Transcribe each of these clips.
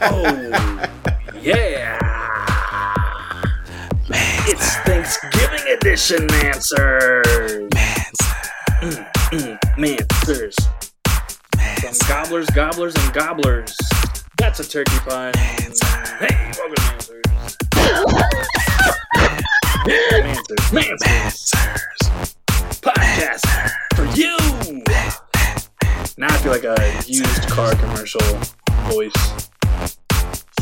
Oh, yeah. It's Thanksgiving edition, Mansers. Mm, mm, Mansers. From gobblers, gobblers, and gobblers. That's a turkey pun. Hey, welcome, Mansers. Mansers, Mansers. Podcast for you. Now I feel like a used car commercial voice.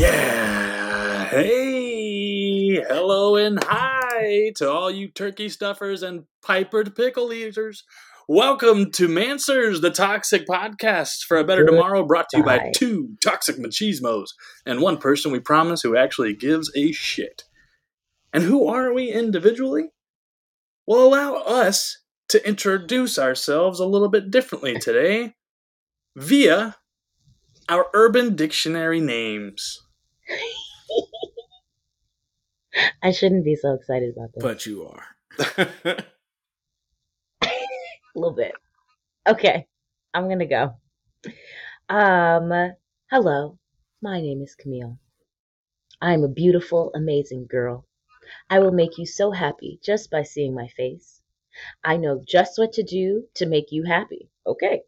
Yeah. Hey. Hello and hi to all you turkey stuffers and pipered pickle eaters. Welcome to Mansers, the Toxic Podcast for a Better Tomorrow, brought to you by Bye. two toxic machismos and one person we promise who actually gives a shit. And who are we individually? Well, allow us to introduce ourselves a little bit differently today via our Urban Dictionary names. I shouldn't be so excited about this. But you are. a little bit. Okay, I'm gonna go. Um, hello, my name is Camille. I am a beautiful, amazing girl. I will make you so happy just by seeing my face. I know just what to do to make you happy. Okay.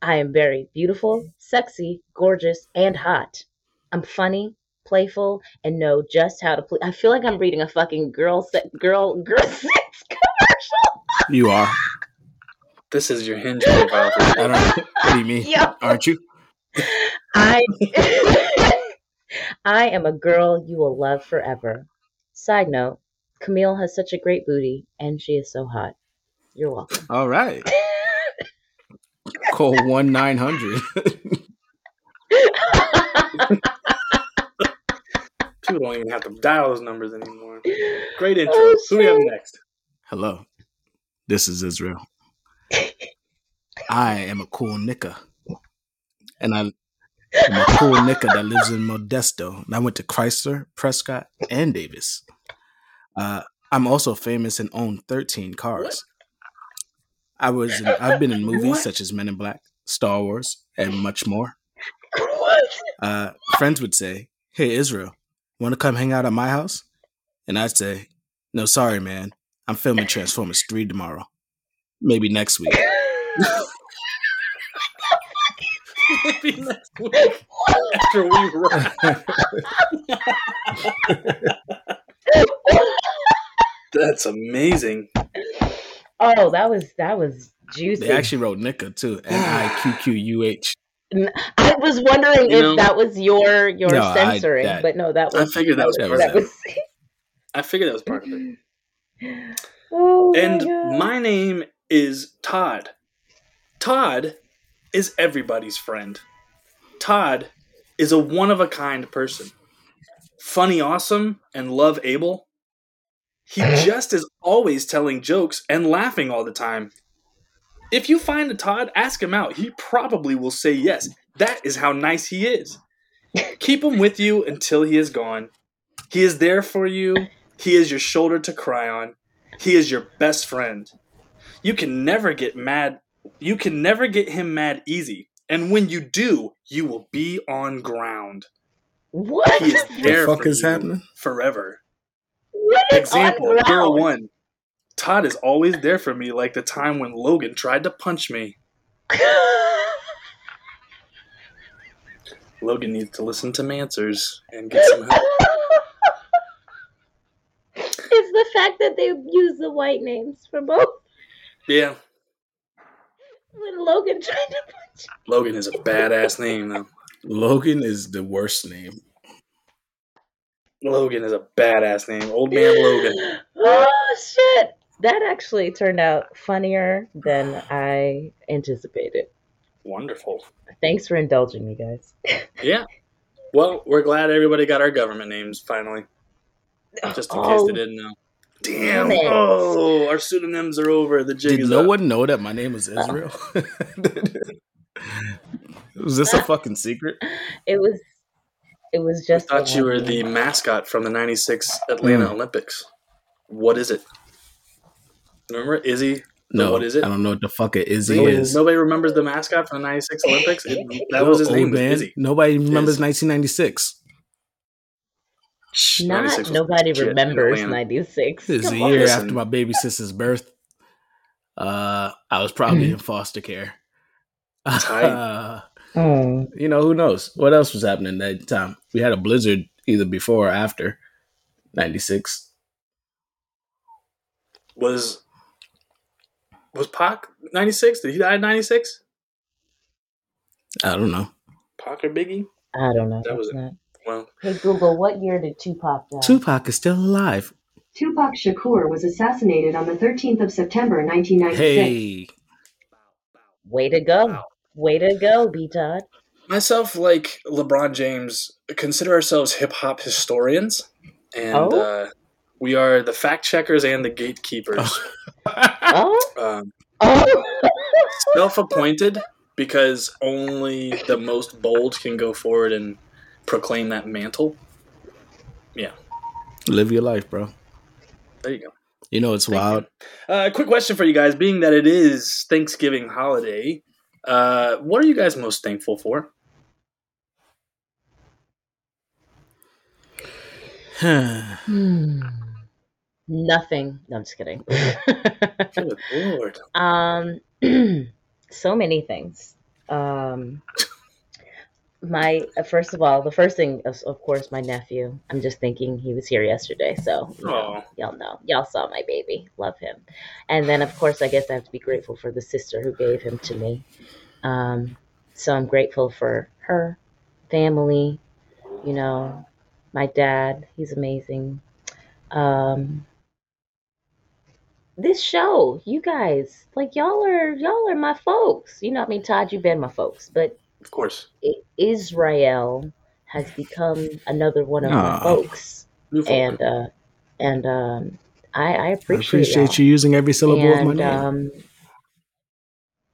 I am very beautiful, sexy, gorgeous, and hot. I'm funny, playful, and know just how to play. I feel like I'm reading a fucking girl se- girl girl sex commercial. You are. This is your hinge profile. I don't know. What do you mean? Yo. Aren't you? I I am a girl you will love forever. Side note, Camille has such a great booty and she is so hot. You're welcome. All right. Call one nine hundred. People don't even have to dial those numbers anymore. Great intro. Oh, Who do we have next? Hello. This is Israel. I am a cool nicka. And I am a cool nicka that lives in Modesto. And I went to Chrysler, Prescott, and Davis. Uh, I'm also famous and own 13 cars. I was in, I've been in movies What? such as Men in Black, Star Wars, and much more. What? uh, friends would say, "Hey Israel, want to come hang out at my house?" And I'd say, "No, sorry, man. I'm filming Transformers three tomorrow. Maybe next week." Maybe next week after we run. That's amazing. Oh, that was that was juicy. They actually wrote Nika too, N I Q Q U H. I was wondering You if know- that was your your No, I- censoring, that- but no, that I was figured that was That was of it. was. I figured that was part of it. Oh And God. my name is Todd. Todd is everybody's friend. Todd is a one of a kind person. Funny, awesome, and love Abel. He just is always telling jokes and laughing all the time. If you find a Todd, ask him out. He probably will say yes. That is how nice he is. Keep him with you until he is gone. He is there for you. He is your shoulder to cry on. He is your best friend. You can never get mad. You can never get him mad easy. And when you do, you will be on ground. what? He is there fuck for is you happening? forever. What is Example, on girl ground? one. Todd is always there for me like the time when Logan tried to punch me. Logan needs to listen to Mansers and get some help. it's the fact that they use the white names for both. Yeah, When Logan tried to punch. Logan is a badass name though. Logan is the worst name. Logan is a badass name. Old man Logan. Oh shit! That actually turned out funnier than I anticipated. Wonderful. Thanks for indulging me, guys. Yeah. Well, we're glad everybody got our government names finally. Just in case Oh, they didn't know. Damn. damn. Oh, our pseudonyms are over. The jig Did is no up. one know that my name was Israel? was this a fucking secret? It was. It was just. I thought you were the mascot from the 96 Atlanta Mm. Olympics. What is it? Remember Izzy? No, what is it? I don't know what the fuck a Izzy Nobody, is. nobody remembers the mascot from the '96 Olympics. It, that was his old name. Was man. Izzy. Nobody remembers Iz. 1996. Shh, 96 Not nobody remembers Atlanta. '96. It's a year. Listen. after my baby sister's birth. Uh, I was probably in foster care. Tight. Mm. you know, who knows? What else was happening that time? We had a blizzard either before or after 96. Was was Pac '96? Did he die in '96? I don't know. Pac or Biggie? I don't know. That was That's not- Well, Hey Google, what year did Tupac die? Tupac is still alive. Tupac Shakur was assassinated on the 13th of September 1996. Hey, Way to go. Wow. Way to go, B Todd. myself, like LeBron James, consider ourselves hip hop historians, and Oh. uh, we are the fact checkers and the gatekeepers. Oh, um, oh. self-appointed because only the most bold can go forward and proclaim that mantle. Yeah. Live your life, bro. There you go. You know it's Thank wild. Uh, quick question for you guys: Being that it is Thanksgiving holiday, uh, what are you guys most thankful for? Hmm. Nothing. No, I'm just kidding. Good lord! um, so many things. Um, my uh, first of all, the first thing, is, of course, my nephew. I'm just thinking he was here yesterday, so you know, y'all know, y'all saw my baby, love him. And then, of course, I guess I have to be grateful for the sister who gave him to me. Um, so I'm grateful for her family. You know, my dad, he's amazing. Um, this show, you guys, like y'all are y'all are my folks. You know, I mean, Todd, you've been my folks, but Of course, Israel has become another one of my Aw. folks, and uh, and um, I, I I appreciate, appreciate you using every syllable of my and name. um,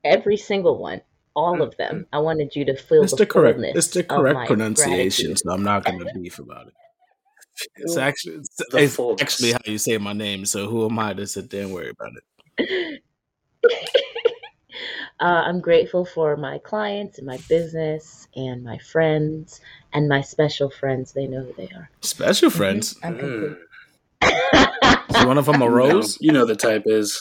every single one, all of them. I wanted you to feel it's the the correct. fullness It's the of correct my pronunciation, gratitude. so I'm not going to beef about it. It's actually it's, it's actually how you say my name. So who am I to sit there and worry about it? uh, I'm grateful for my clients and my business and my friends and my special friends. They know who they are. Special friends. I'm complete. Is one of them a rose? You know the type is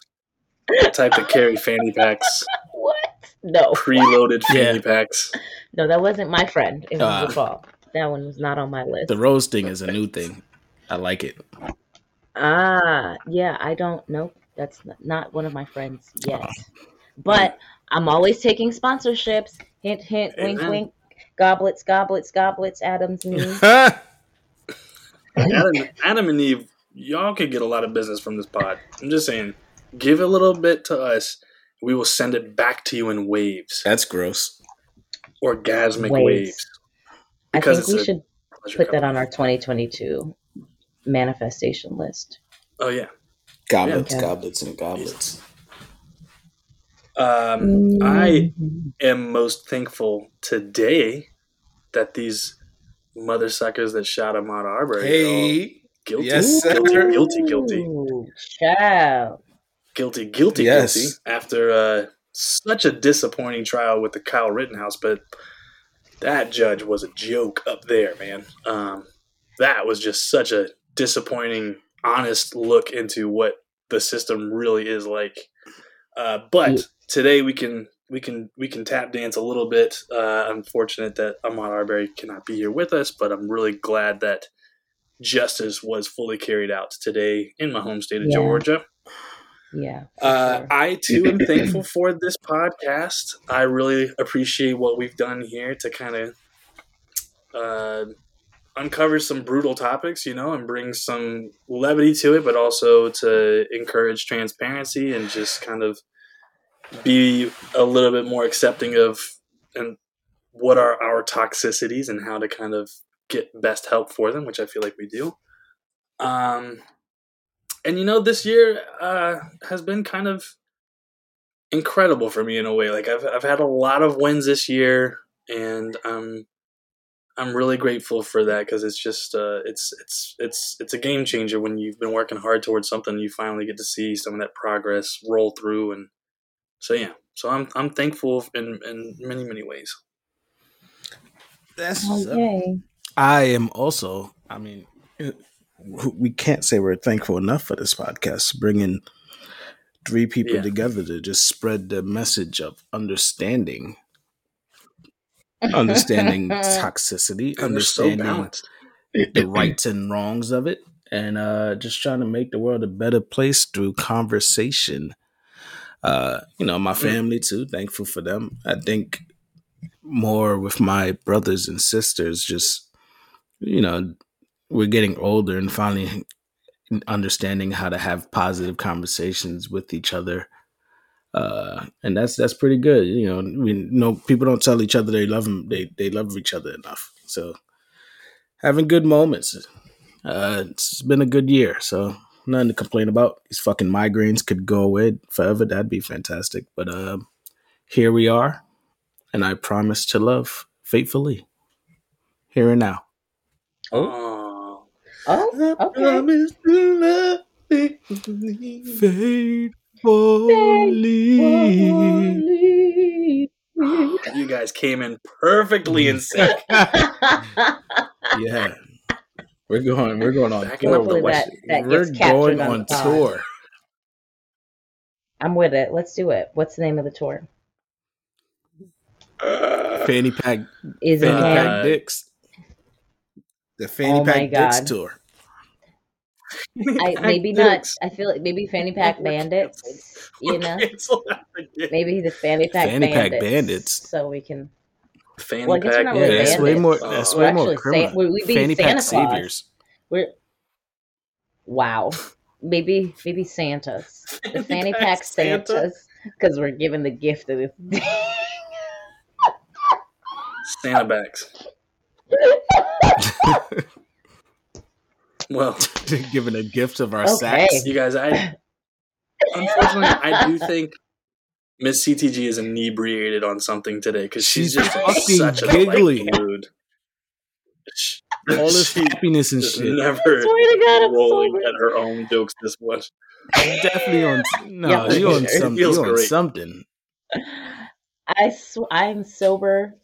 the type that carry fanny packs, what? No, preloaded fanny Yeah. packs. no, that wasn't my friend. It was Ah. the ball. That one was not on my list. The rose thing is a new thing. I like it. Ah, yeah, I don't know. That's not one of my friends yet. But I'm always taking sponsorships. Hint, hint, wink, Amen. wink. Goblets, goblets, goblets. Adams, me. Adam, Adam and Eve, y'all could get a lot of business from this pod. I'm just saying, give a little bit to us. We will send it back to you in waves, That's gross. orgasmic Waves. waves. I think we should put that on our 2022 manifestation list. Oh yeah. Goblets, Yeah. goblets, and goblets. Um, I Mm. am most thankful today that these mother suckers that shot Ahmaud Arbery are all Hey, guilty, Yes, sir. guilty, guilty, guilty, Child. guilty, guilty, Yes. guilty. After uh, such a disappointing trial with the Kyle Rittenhouse, but that judge was a joke up there, man. Um, that was just such a disappointing, honest look into what the system really is like. Uh, but Yeah. today we can we can we can tap dance a little bit. Uh, I'm fortunate that Ahmaud Arbery cannot be here with us, but I'm really glad that justice was fully carried out today in my home state of Yeah. Georgia. Yeah. Uh, sure. I too am thankful for this podcast. I really appreciate what we've done here to kind of uh, uncover some brutal topics, you know, and bring some levity to it, but also to encourage transparency and just kind of be a little bit more accepting of and what are our toxicities and how to kind of get best help for them, which I feel like we do. Um, and you know, this year uh, has been kind of incredible for me in a way. Like I've I've had a lot of wins this year, and I'm I'm really grateful for that because it's just uh, it's it's it's it's a game changer when you've been working hard towards something. You finally get to see some of that progress roll through, and So yeah, so I'm I'm thankful in in many many ways. That's Oh, yay. I am also. I mean, we can't say we're thankful enough for this podcast, bringing three people Yeah. together to just spread the message of understanding, understanding toxicity, And they're so understanding the rights and wrongs of it, and uh, just trying to make the world a better place through conversation. Uh, you know, my family too. Thankful for them. I think more with my brothers and sisters. Just you know, we're getting older and finally understanding how to have positive conversations with each other. Uh, and that's that's pretty good. You know, we know people don't tell each other they love them. They they love each other enough. So having good moments. Uh, it's been a good year, so nothing to complain about. These fucking migraines could go away forever. That'd be fantastic. But um, here we are, and I promise to love faithfully, here and now. Oh, Oh, I okay. promise to love faithfully. Faithfully. You guys came in perfectly in sync. yeah, we're going. We're going on Backing up the tour. Hopefully that, that we're going on, on tour. I'm with it. Let's do it. What's the name of the tour? Fanny pack, Is it fanny Uh, pack Ham? dicks. The oh fanny Oh pack dicks tour. I, maybe not. I feel like maybe Fanny Pack Bandits. You know, Cancel that again. maybe the Fanny Pack Fanny Pack Bandits. Bandits. So we can. Fanny Well, I we're pack. not Yeah, really that's bandits. way more. That's Oh. way We're more actually criminal. Sa- we- we'd be fanny pack Santa Claus. saviors. We're wow. Maybe maybe Santas. The Fanny Fanny pack Pack Santas because we're given the gift of this. Santa bags. Well, given a gift of our Okay. sacks. you guys, I unfortunately I do think Miss CTG is inebriated on something today because she's, She's just in fucking such a giggly. like, mood. All this she happiness and is shit. never swear to God, I'm rolling sober. at her own jokes this much. Definitely on. No, Yeah, you on sure. something. Feels You on something. I sw- I'm sober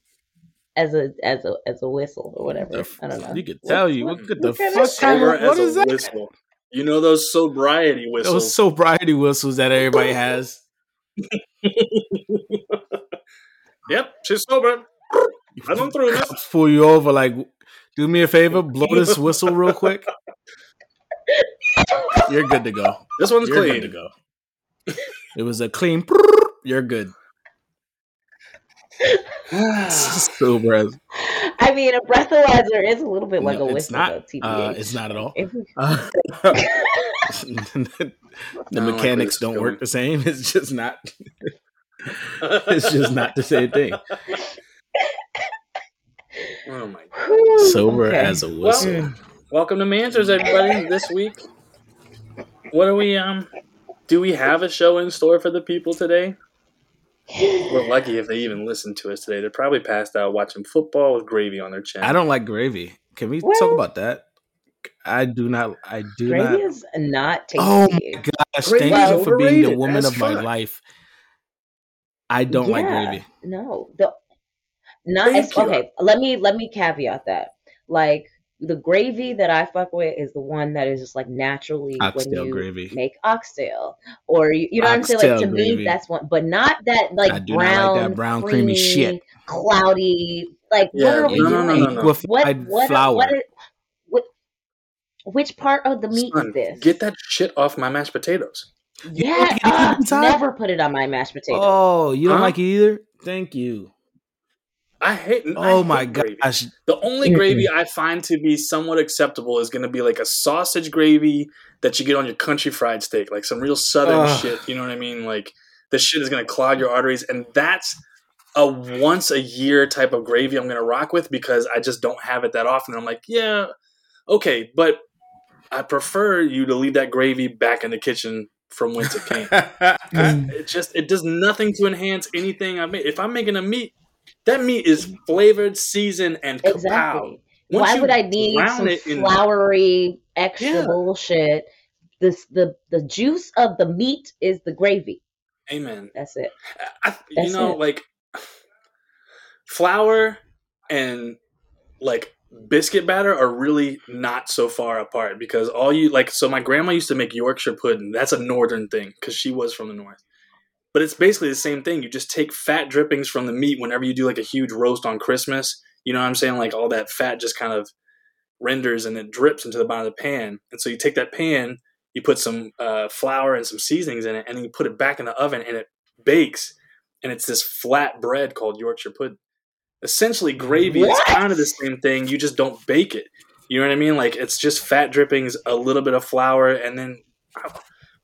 as a as a as a whistle or whatever. The f- I don't know. You could What- tell you. what- What, the what kind fuck of kind Sober of, what as a that? whistle. You know those sobriety whistles. Those sobriety whistles that everybody has. yep, she's sober. I don't through this. Cops pull you over. Like, do me a favor, blow this whistle real quick. You're good to go. This one's You're clean. good to go. It was a clean. You're good. Sober as I mean, a breathalyzer is a little bit like No, a it's whistle, not. though. Uh, it's not at all. Uh, the I don't like where mechanics don't work the same. It's just not. It's just not the same thing. oh my god. Sober okay. as a whistle. Mm. Welcome to Mansers, everybody. This week, what are we? Um, do we have a show in store for the people today? We're lucky if they even listen to us today. They're probably passed out watching football with gravy on their chin. I don't like gravy. Can we Well- talk about that? I do not. I do Gravy not. Gravy is not tasty. Oh my gosh! Gravy's Thank you for being the woman as of my fuck. life. I don't like gravy. No, the not Thank as, you. okay. Let me let me caveat that. Like the gravy that I fuck with is the one that is just like naturally Oxtail when you gravy. make oxtail, or you, you know what I'm saying. Like to Oxtail me, that's one, but not that like I do not brown, like that brown creamy shit. cloudy. Like Yeah, what are we no, no, doing? no, no, no. What Liquefied what flour. what, is- what which part of the meat Son, is this? Get that shit off my mashed potatoes. yeah, uh, never put it on my mashed potatoes. Oh, you don't Huh? like it either? Thank you. I hate. Oh I Oh hate my gravy. gosh! The only gravy I find to be somewhat acceptable is going to be like a sausage gravy that you get on your country fried steak, like some real southern Ugh. shit. You know what I mean? Like this shit is going to clog your arteries, and that's a once a year type of gravy I'm going to rock with because I just don't have it that often. I'm like, yeah, okay, but I prefer you to leave that gravy back in the kitchen from whence it came. it just it does nothing to enhance anything I make. If I'm making a meat, that meat is flavored, seasoned, and kapow. Exactly. Why would I need some it in- floury extra Yeah. bullshit? This the the juice of the meat is the gravy. Amen. That's it. I, you That's know, it. like flour and like biscuit batter are really not so far apart because all you like. So my grandma used to make Yorkshire pudding. That's a northern thing because she was from the north. But it's basically the same thing. You just take fat drippings from the meat whenever you do like a huge roast on Christmas. You know what I'm saying? Like all that fat just kind of renders and it drips into the bottom of the pan. And so you take that pan, you put some uh, flour and some seasonings in it, and then you put it back in the oven and it bakes. And it's this flat bread called Yorkshire pudding. Essentially, gravy is kind of the same thing. You just don't bake it. You know what I mean? Like it's just fat drippings, a little bit of flour, and then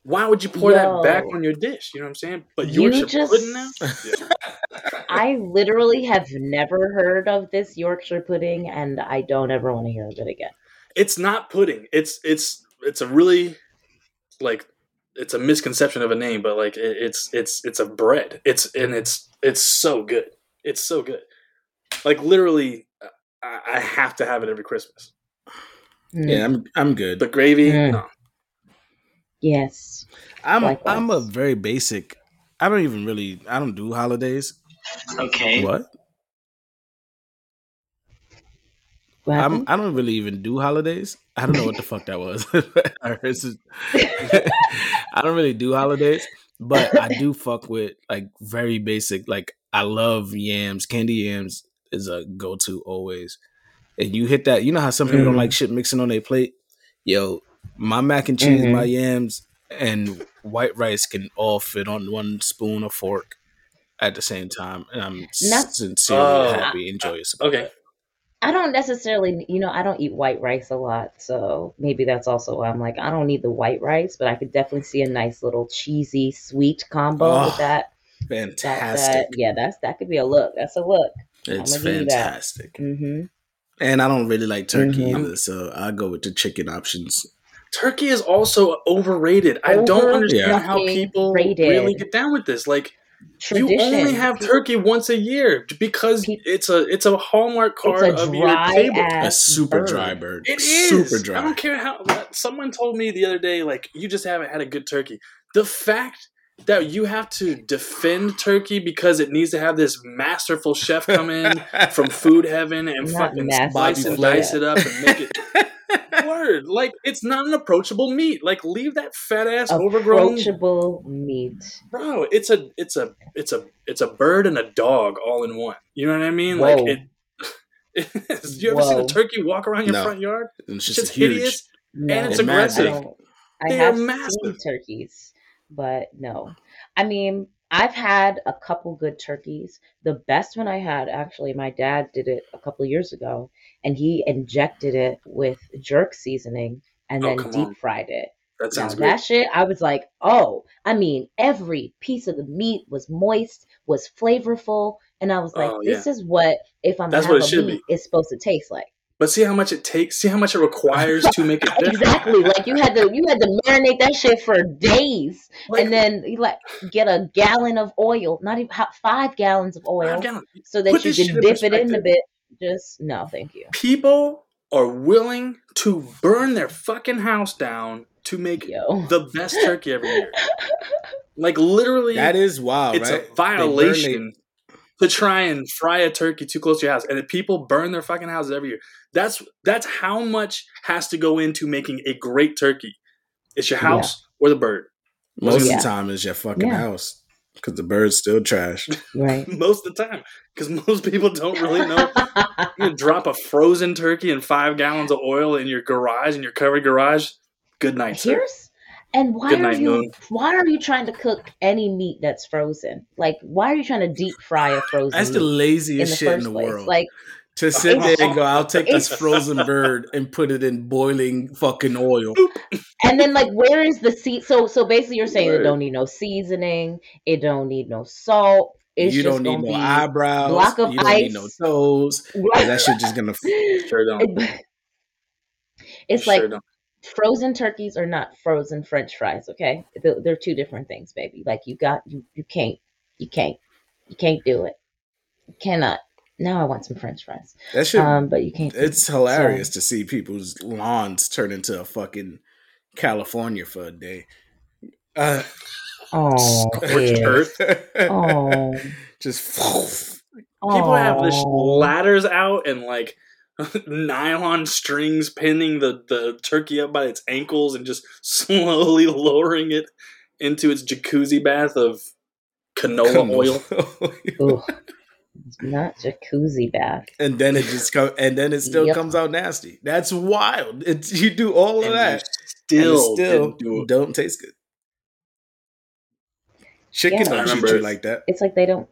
why would you pour Yo. that back on your dish? You know what I'm saying? But You Yorkshire just- pudding now? Yeah. I literally have never heard of this Yorkshire pudding, and I don't ever want to hear of it again. It's not pudding. It's it's it's a really like it's a misconception of a name, but like it, it's it's it's a bread. It's and it's it's so good. It's so good. Like literally, I, I have to have it every Christmas. Mm, Yeah, I'm I'm good. The gravy, Mm. no. Yes. I'm Likewise. I'm a very basic. I don't even really. I don't do holidays. Okay. What? What I'm. I don't really even do holidays. I don't know what the fuck that was. I don't really do holidays, but I do fuck with like very basic. Like I love yams. Candy yams is a go to always. And you hit that. You know how some people don't Mm. like shit mixing on their plate. Yo, my mac and cheese, Mhm. my yams, and white rice can all fit on one spoon or fork at the same time, and I'm Not- sincerely Oh. happy and joyous. About Okay. that. I don't necessarily, you know, I don't eat white rice a lot, so maybe that's also why I'm like, I don't need the white rice, but I could definitely see a nice little cheesy sweet combo Oh, with that. That, Fantastic. that, yeah, that's that could be a look. That's a look. It's I'ma give you that. fantastic. hmm And I don't really like turkey Mhm. either, so I go with the chicken options. Turkey is also overrated. I don't understand Yeah. how people Overrated. really get down with this. Like Tradition. you only have turkey once a year because it's a it's a hallmark It's card a of your table. A super bird. dry bird. It is super dry. I don't care how. Someone told me the other day, like you just haven't had a good turkey. The fact that you have to defend turkey because it needs to have this masterful chef come in from food heaven and Not fucking masterful slice and dice it up and make it word. Like it's not an approachable meat. Like leave that fat ass overgrown Approachable meat. bro. It's a it's a it's a it's a bird and a dog all in one. You know what I mean? Whoa. Like it. it is. You ever seen a turkey walk around your No. front yard? it's It's just just huge. hideous. No, And it's They're aggressive. massive. I, I They are have seen massive. turkeys, but no. I mean, I've had a couple good turkeys. The best one I had, actually, my dad did it a couple years ago, and he injected it with jerk seasoning and Oh, then deep on. fried it. That Now sounds that great. shit, I was like, oh, I mean, every piece of the meat was moist, was flavorful, and I was like, Oh, this is what if I'm That's what it should meat, it's supposed to taste like. But see how much it takes. See how much it requires to make it different. Exactly. Like you had to you had to marinate that shit for days, Like, and then you like get a gallon of oil, not even five gallons of oil, so that Put you can dip it in a bit. Just no, thank you. People are willing to burn their fucking house down to make Yo. the best turkey every year. Like literally, That is wild, it's right? a violation to try and fry a turkey too close to your house. And if people burn their fucking houses every year, that's that's how much has to go into making a great turkey. It's your Yeah. house or the bird. Most Yeah. of the time, it's your fucking Yeah. house because the bird's still trash. Right. Most of the time, because most people don't really know. You drop a frozen turkey and five gallons of oil in your garage, in your covered garage. Good night, sir. Here's and why Good are night, you Moon. why are you trying to cook any meat that's frozen? Like why are you trying to deep fry a frozen That's the meat in laziest the shit in the place? world. Like to sit there and go, I'll take this frozen bird and put it in boiling fucking oil. and then like where is the seed so so basically you're saying it don't need no seasoning, it don't need no salt. It's you just don't need no eyebrows. block of you don't need no toes. Right. That shit just gonna. Sure don't. It's Sure like don't. frozen turkeys are not frozen french fries okay they're, they're two different things baby like you got you you can't you can't you can't do it you cannot now i want some french fries That shit. um but you can't it's it. hilarious to see people's lawns turn into a fucking California for a day. Uh, Oh, Scorched earth. Oh, Just People have this Oh. ladders out and like nylon strings pinning the, the turkey up by its ankles and just slowly lowering it into its jacuzzi bath of canola oil. Ooh. It's not jacuzzi bath. and then it just come, and then it still Yep. comes out nasty. That's wild. It's you do all of And that, you and still, still do don't taste good. Chicken Yeah. don't I treat you like that. It's like they don't.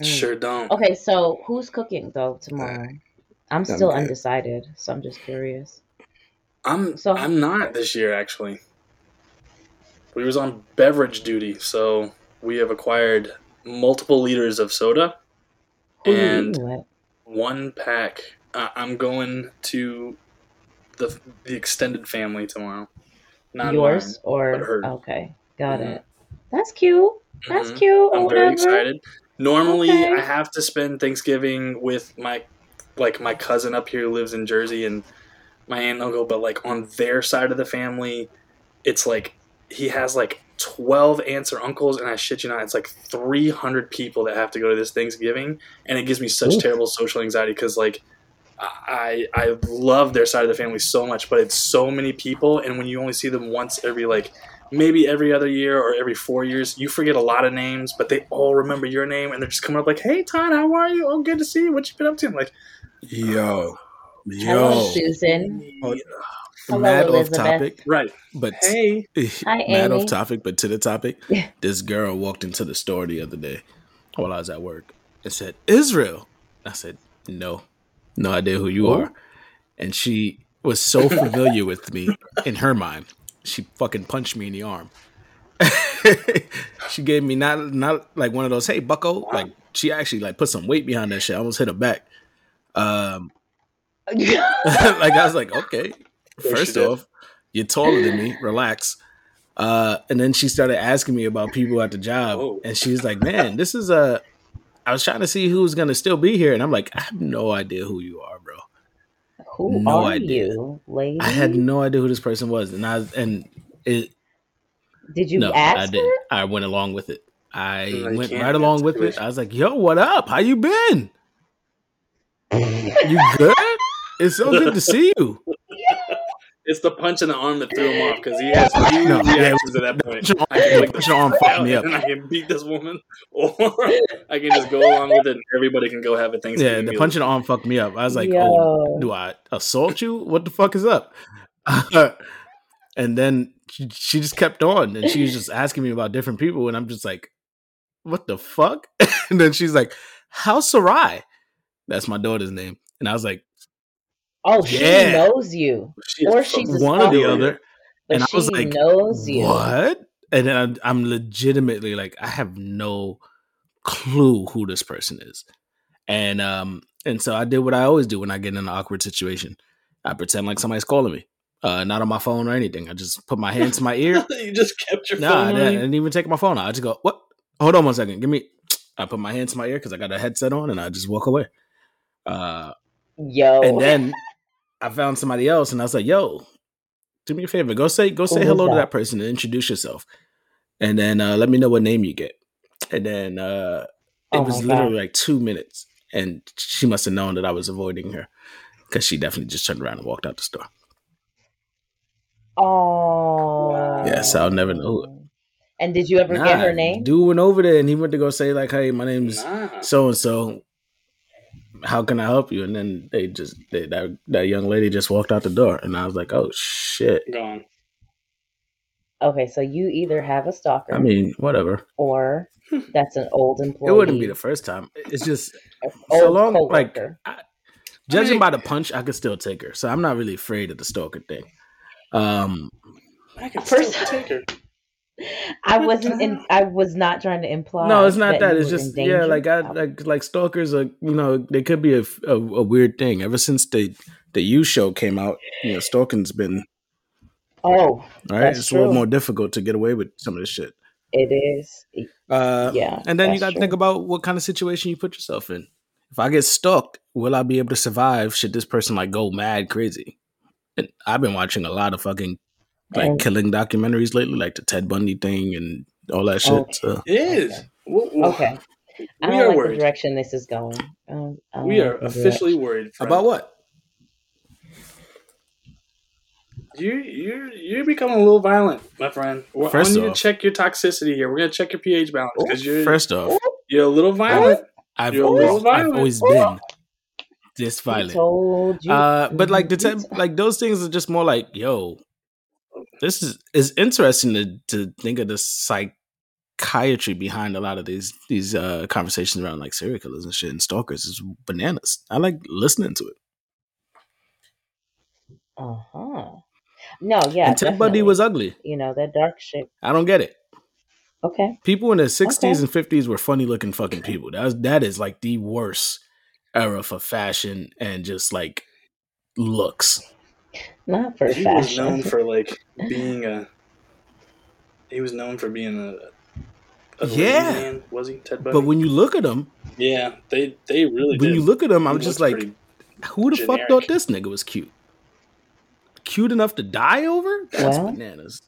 Mm. Sure don't. Okay, so who's cooking though tomorrow? I'm still good. undecided, so I'm just curious. I'm So- I'm not this year actually. We was on beverage duty, so we have acquired multiple liters of soda Who and eating one pack. Uh, I'm going to the the extended family tomorrow. Not Yours mine, or but hers. okay, got Mhm. it. That's cute. That's Mhm. cute. I'm whatever. very excited. Normally, Okay. I have to spend Thanksgiving with my like my cousin up here who lives in Jersey and my aunt and uncle, but like on their side of the family, it's like he has like twelve aunts or uncles, and I shit you not, it's like three hundred people that have to go to this Thanksgiving, and it gives me such Oof. terrible social anxiety because like. I I love their side of the family so much, but it's so many people, and when you only see them once every like maybe every other year or every four years, you forget a lot of names, but they all remember your name, and they're just coming up like, "Hey, Todd, how are you? Oh, good to see you. What you been up to?" I'm like, Yo, oh, Hello, yo, Susan. Oh, Hello, mad off topic, right? but Hey, Hi, mad Amy. off topic, but to the topic. Yeah. This girl walked into the store the other day while I was at work and said, "Israel." I said, "No, no idea who you Who? are." And she was so familiar with me in her mind, she fucking punched me in the arm. she gave me not not like one of those, "Hey, Bucko!" Like she actually like put some weight behind that shit. I almost hit her back. Um, like I was like, okay. Of course First you did. off, you're taller than me. Relax. Uh, and then she started asking me about people at the job, Whoa. and she's like, "Man, this is a." I was trying to see who's gonna still be here, and I'm like, I have no idea who you are, bro. Who No are idea. you, lady? I had no idea who this person was, and I and it. Did you no, ask I didn't. I went along with it. I No, went right along with it. I was like, "Yo, what up? How you been? You good? it's so good to see you." It's the punch in the arm that threw him off because he has few No, yeah, reactions at that point. punch in I can arm- like the punch the arm fucked me up. and I can beat this woman, or I can just go along with it, and everybody can go have a Thanksgiving. Yeah, the meal. punch in the arm fucked me up. I was like, Yo. "Oh, do I assault you? What the fuck is up?" and then she, she just kept on, and she was just asking me about different people, and I'm just like, "What the fuck?" and then she's like, "How's Sarai?" That's my daughter's name, and I was like, Oh, she Yeah. knows you, She or she's a "One or the other." but And I she was like, knows you. What? And then I'm, I'm legitimately like, I have no clue who this person is. And um, and so I did what I always do when I get in an awkward situation. I pretend like somebody's calling me. Uh, not on my phone or anything. I just put my hand to my ear. you just kept your nah, phone didn't, I didn't even take my phone out. I just go, what? Hold on one second. Give me. I put my hand to my ear because I got a headset on, and I just walk away. Uh, Yo, and then I found somebody else, and I was like, "Yo, do me a favor. Go say go say was hello to that? that person and introduce yourself, and then uh, let me know what name you get." And then uh, it Oh was literally God. like two minutes, and she must have known that I was avoiding her because she definitely just turned around and walked out the store. oh, Yes, I'll never know. And did you ever get her name? Dude went over there and he went to go say like, "Hey, my name's Nah. so and so. How can I help you?" And then they just they, that that young lady just walked out the door, and I was like, "Oh shit." Gone. Okay, so you either have a stalker, I mean, whatever. or that's an old employee. It wouldn't be the first time. It's just so long, like coworker. judging mean- by the punch, I could still take her. So I'm not really afraid of the stalker thing. Um, I can First- still take her. I wasn't in. I was not trying to imply. no, it's not that. you It's just yeah, like I like like stalkers are you know they could be a, a, a weird thing. Ever since the the You show came out, you know, stalking's been Oh, right. That's it's a little more difficult to get away with some of this shit. it is. Uh, Yeah, and then you got to think about what kind of situation you put yourself in. If I get stalked, will I be able to survive? Should this person like go mad crazy? And I've been watching a lot of fucking like And- killing documentaries lately, like the Ted Bundy thing and all that shit. Okay. So It is. Okay. Well, well, Okay. I We don't are like worried. the direction this is going. Um, I don't We like are the officially worried. friend. about what? You you you're becoming a little violent, my friend. We're, First I want you off- to check your toxicity here. We're gonna check your pH balance because you're First off, you're a little violent. I've You're a little always, I've always been this violent. told you. Uh, but like the You Ted, told- like those things are just more like, yo, this is is interesting to to think of the psychiatry behind a lot of these these uh conversations around like serial killers and shit and stalkers is bananas. I like listening to it. Uh huh. No, yeah. and Ted Bundy was ugly. You know that dark shit. I don't get it. Okay. People in the sixties Okay. and fifties were funny looking fucking people. That was that is like the worst era for fashion and just like looks. Not for He was known for like being a. He was known for being a. a Yeah. man, was he Ted Bundy? But when you look at him, yeah, they they really when did. you look at him, I'm just like, who the fuck thought this nigga was cute? Cute enough to die over? That's Well, bananas.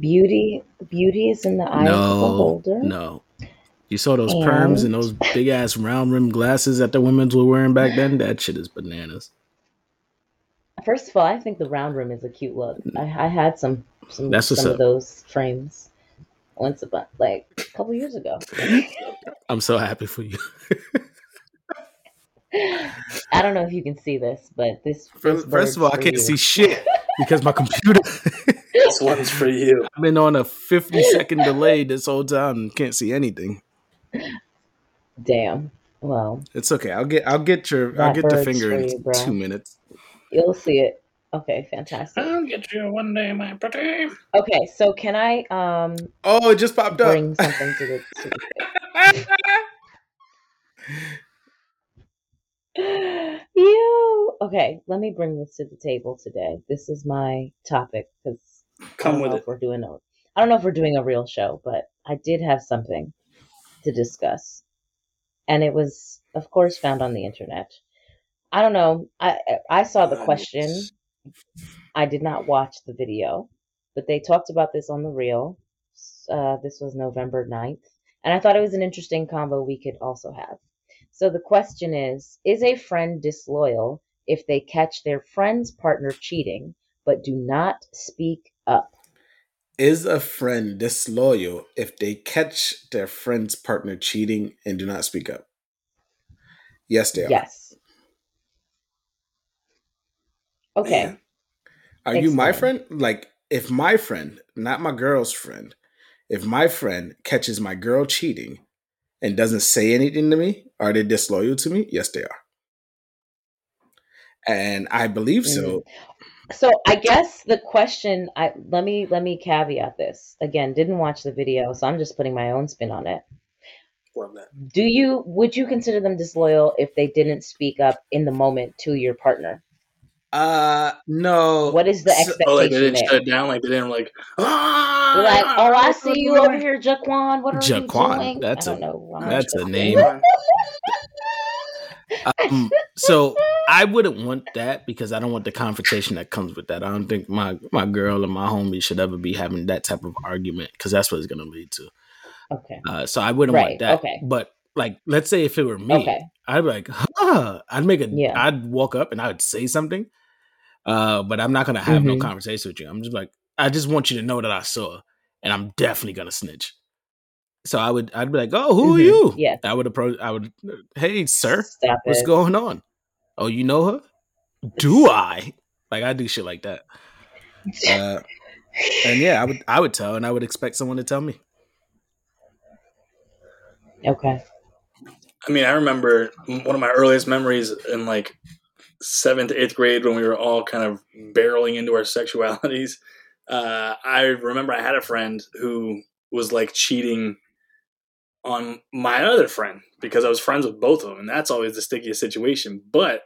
Beauty, beauty is in the eye of the No, beholder. no. You saw those perms And- and those big ass round rim glasses that the women's were wearing back then. That shit is bananas. First of all, I think the round room is a cute look. I, I had some some That's some of those frames once a about like a couple years ago. I'm so happy for you. I don't know if you can see this, but this. this First, first of all, I can't for see shit because my computer. This one's for you. I've been on a 50 second delay this whole time and can't see anything. Damn. Well, It's okay. I'll get I'll get your I'll get the bird's finger for in bro. two minutes. You'll see it. Okay, fantastic. I'll get you one day, my pretty. Okay, so can I um Oh, it just popped up. bring something to the, to the you okay let me bring this to the table today this is my topic because Come with know it. if we're doing a i don't know if we're doing a real show but i did have something to discuss and it was of course found on the internet i don't know i i saw the question i did not watch the video but they talked about this on the reel uh, this was november 9th and i thought it was an interesting combo we could also have so the question is Is a friend disloyal if they catch their friend's partner cheating but do not speak up? Is a friend disloyal if they catch their friend's partner cheating and do not speak up? Yes, they are. Yes. Okay. Man. Are you my Explain. friend? Like, if my friend, not my girl's friend, if my friend catches my girl cheating and doesn't say anything to me, are they disloyal to me? Yes, they are. And I believe so. Mm. So I guess the question I let me let me caveat this. Again, didn't watch the video, so I'm just putting my own spin on it. Love. Do you would you consider them disloyal if they didn't speak up in the moment to your partner? Uh, no. What is the expectation Oh, like they didn't there? shut it down. Like they didn't like. Ah, You're like, oh, I see you over here, Jaquan. What are Jaquan, you doing? that's I a- don't know. why. That's a name. Um, so I wouldn't want that because I don't want the confrontation that comes with that. I don't think my my girl and my homie should ever be having that type of argument because that's what it's going to lead to. Okay. Uh, so I wouldn't Right, want that. okay. But like, let's say if it were me, Okay. I'd be like, huh. I'd make a, Yeah. I'd walk up and I would say something. Uh, but I'm not gonna have no Mhm. conversation with you. I'm just like, I just want you to know that I saw, and I'm definitely gonna snitch. So I would, I'd be like, oh, who Mhm. are you? Yeah. I would approach. I would, hey, sir, Stop what's it. going on? Oh, you know her? Do I? Like I do shit like that. Uh, and yeah, I would, I would tell, and I would expect someone to tell me. Okay. I mean, I remember one of my earliest memories in like seventh, eighth grade when we were all kind of barreling into our sexualities. Uh, I remember I had a friend who was like cheating on my other friend because I was friends with both of them, and that's always the stickiest situation. But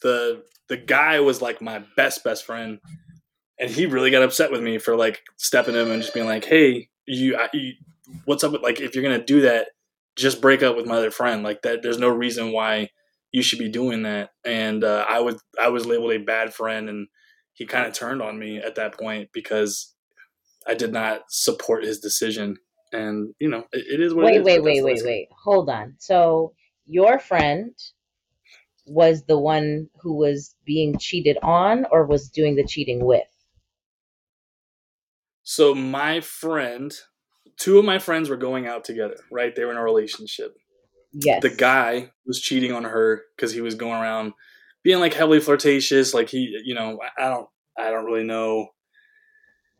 the the guy was like my best best friend, and he really got upset with me for like stepping him and just being like, "Hey, you, I, you what's up with like if you're gonna do that, just break up with my other friend. Like that, there's no reason why you should be doing that." And uh, I was I was labeled a bad friend, and he kind of turned on me at that point because I did not support his decision. And you know, it, it is what. it Wait, is, wait, wait, wait, life. wait. Hold on. So your friend was the one who was being cheated on or was doing the cheating with? So my friend, two of my friends were going out together. Right, they were in a relationship. Yes. the guy was cheating on her because he was going around being like heavily flirtatious. Like he, you know, I I don't, I don't really know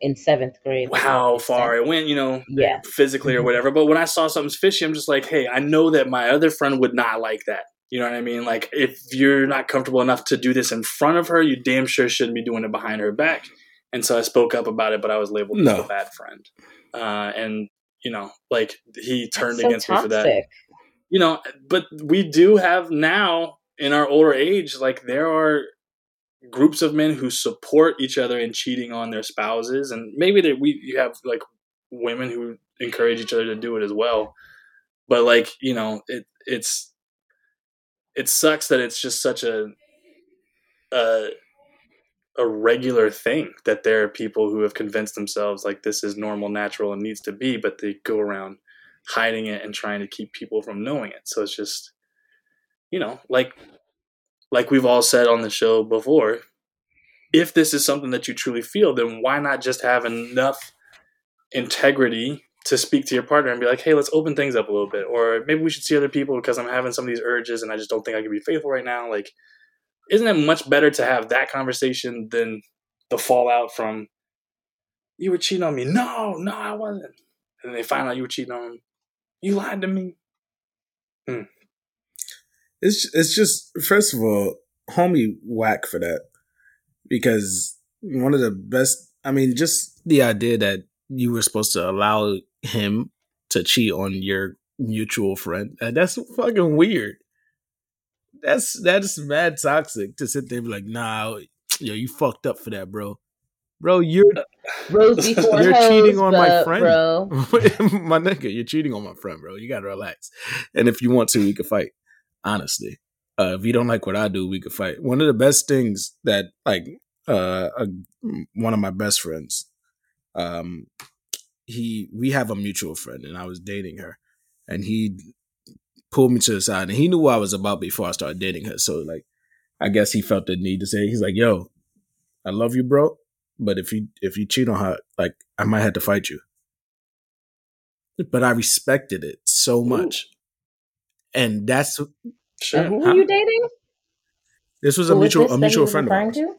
in seventh grade. how far it went, you know, Yeah. physically or Mhm. whatever. But when I saw something's fishy, I'm just like, hey, I know that my other friend would not like that. You know what I mean? Like, if you're not comfortable enough to do this in front of her, you damn sure shouldn't be doing it behind her back. And so I spoke up about it, but I was labeled as a bad friend. Uh, and you know, like he turned so against me for that toxic. You know but we do have now in our older age like there are groups of men who support each other in cheating on their spouses and maybe that we you have like women who encourage each other to do it as well. But like you know it it's it sucks that it's just such a a a regular thing that there are people who have convinced themselves like this is normal natural and needs to be but they go around hiding it and trying to keep people from knowing it. So it's just, you know, like like we've all said on the show before, if this is something that you truly feel, then why not just have enough integrity to speak to your partner and be like, hey, let's open things up a little bit, or maybe we should see other people because I'm having some of these urges and I just don't think I can be faithful right now. Like, isn't it much better to have that conversation than the fallout from you were cheating on me? No, no, I wasn't. And they find out you were cheating on them. You lied to me. It's it's just first of all, homie whack for that because one of the best. I mean, just the idea that you were supposed to allow him to cheat on your mutual friend. uh, That's fucking weird. That's that's mad toxic to sit there and be like, nah, yo, you fucked up for that, bro. Bro, you're Rose before You're hose, cheating on my friend. bro. my nigga, you're cheating on my friend, bro. You gotta relax. And if you want to, we could fight. Honestly, uh, if you don't like what I do, we could fight. One of the best things that, like, uh, uh, one of my best friends, um, he we have a mutual friend, and I was dating her, and he pulled me to the side, and he knew what I was about before I started dating her. So, like, I guess he felt the need to say, he's like, "Yo, I love you, bro." But if you if you cheat on her, like I might have to fight you. But I respected it so much, and that's Sure. And who Huh? are you dating? this was a Who is mutual this a mutual friend of referring ours. to?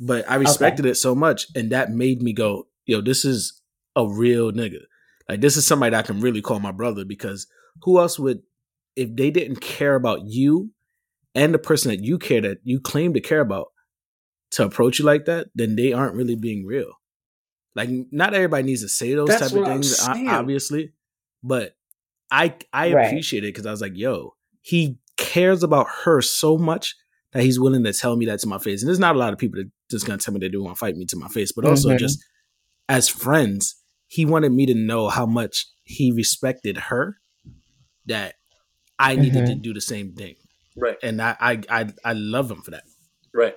But I respected it so much, and that made me go, "Yo, this is a real nigga. Like this is somebody that I can really call my brother." Because who else would, if they didn't care about you and the person that you care that you claim to care about, to approach you like that, then they aren't really being real. Like not everybody needs to say those That's type of I'm things, saying. obviously. But I I Right. appreciate it because I was like, yo, he cares about her so much that he's willing to tell me that to my face. And there's not a lot of people that just gonna tell me they do want to fight me to my face. But also Mhm. just as friends, he wanted me to know how much he respected her that I needed to do the same thing. Right. And I I I, I love him for that. Right.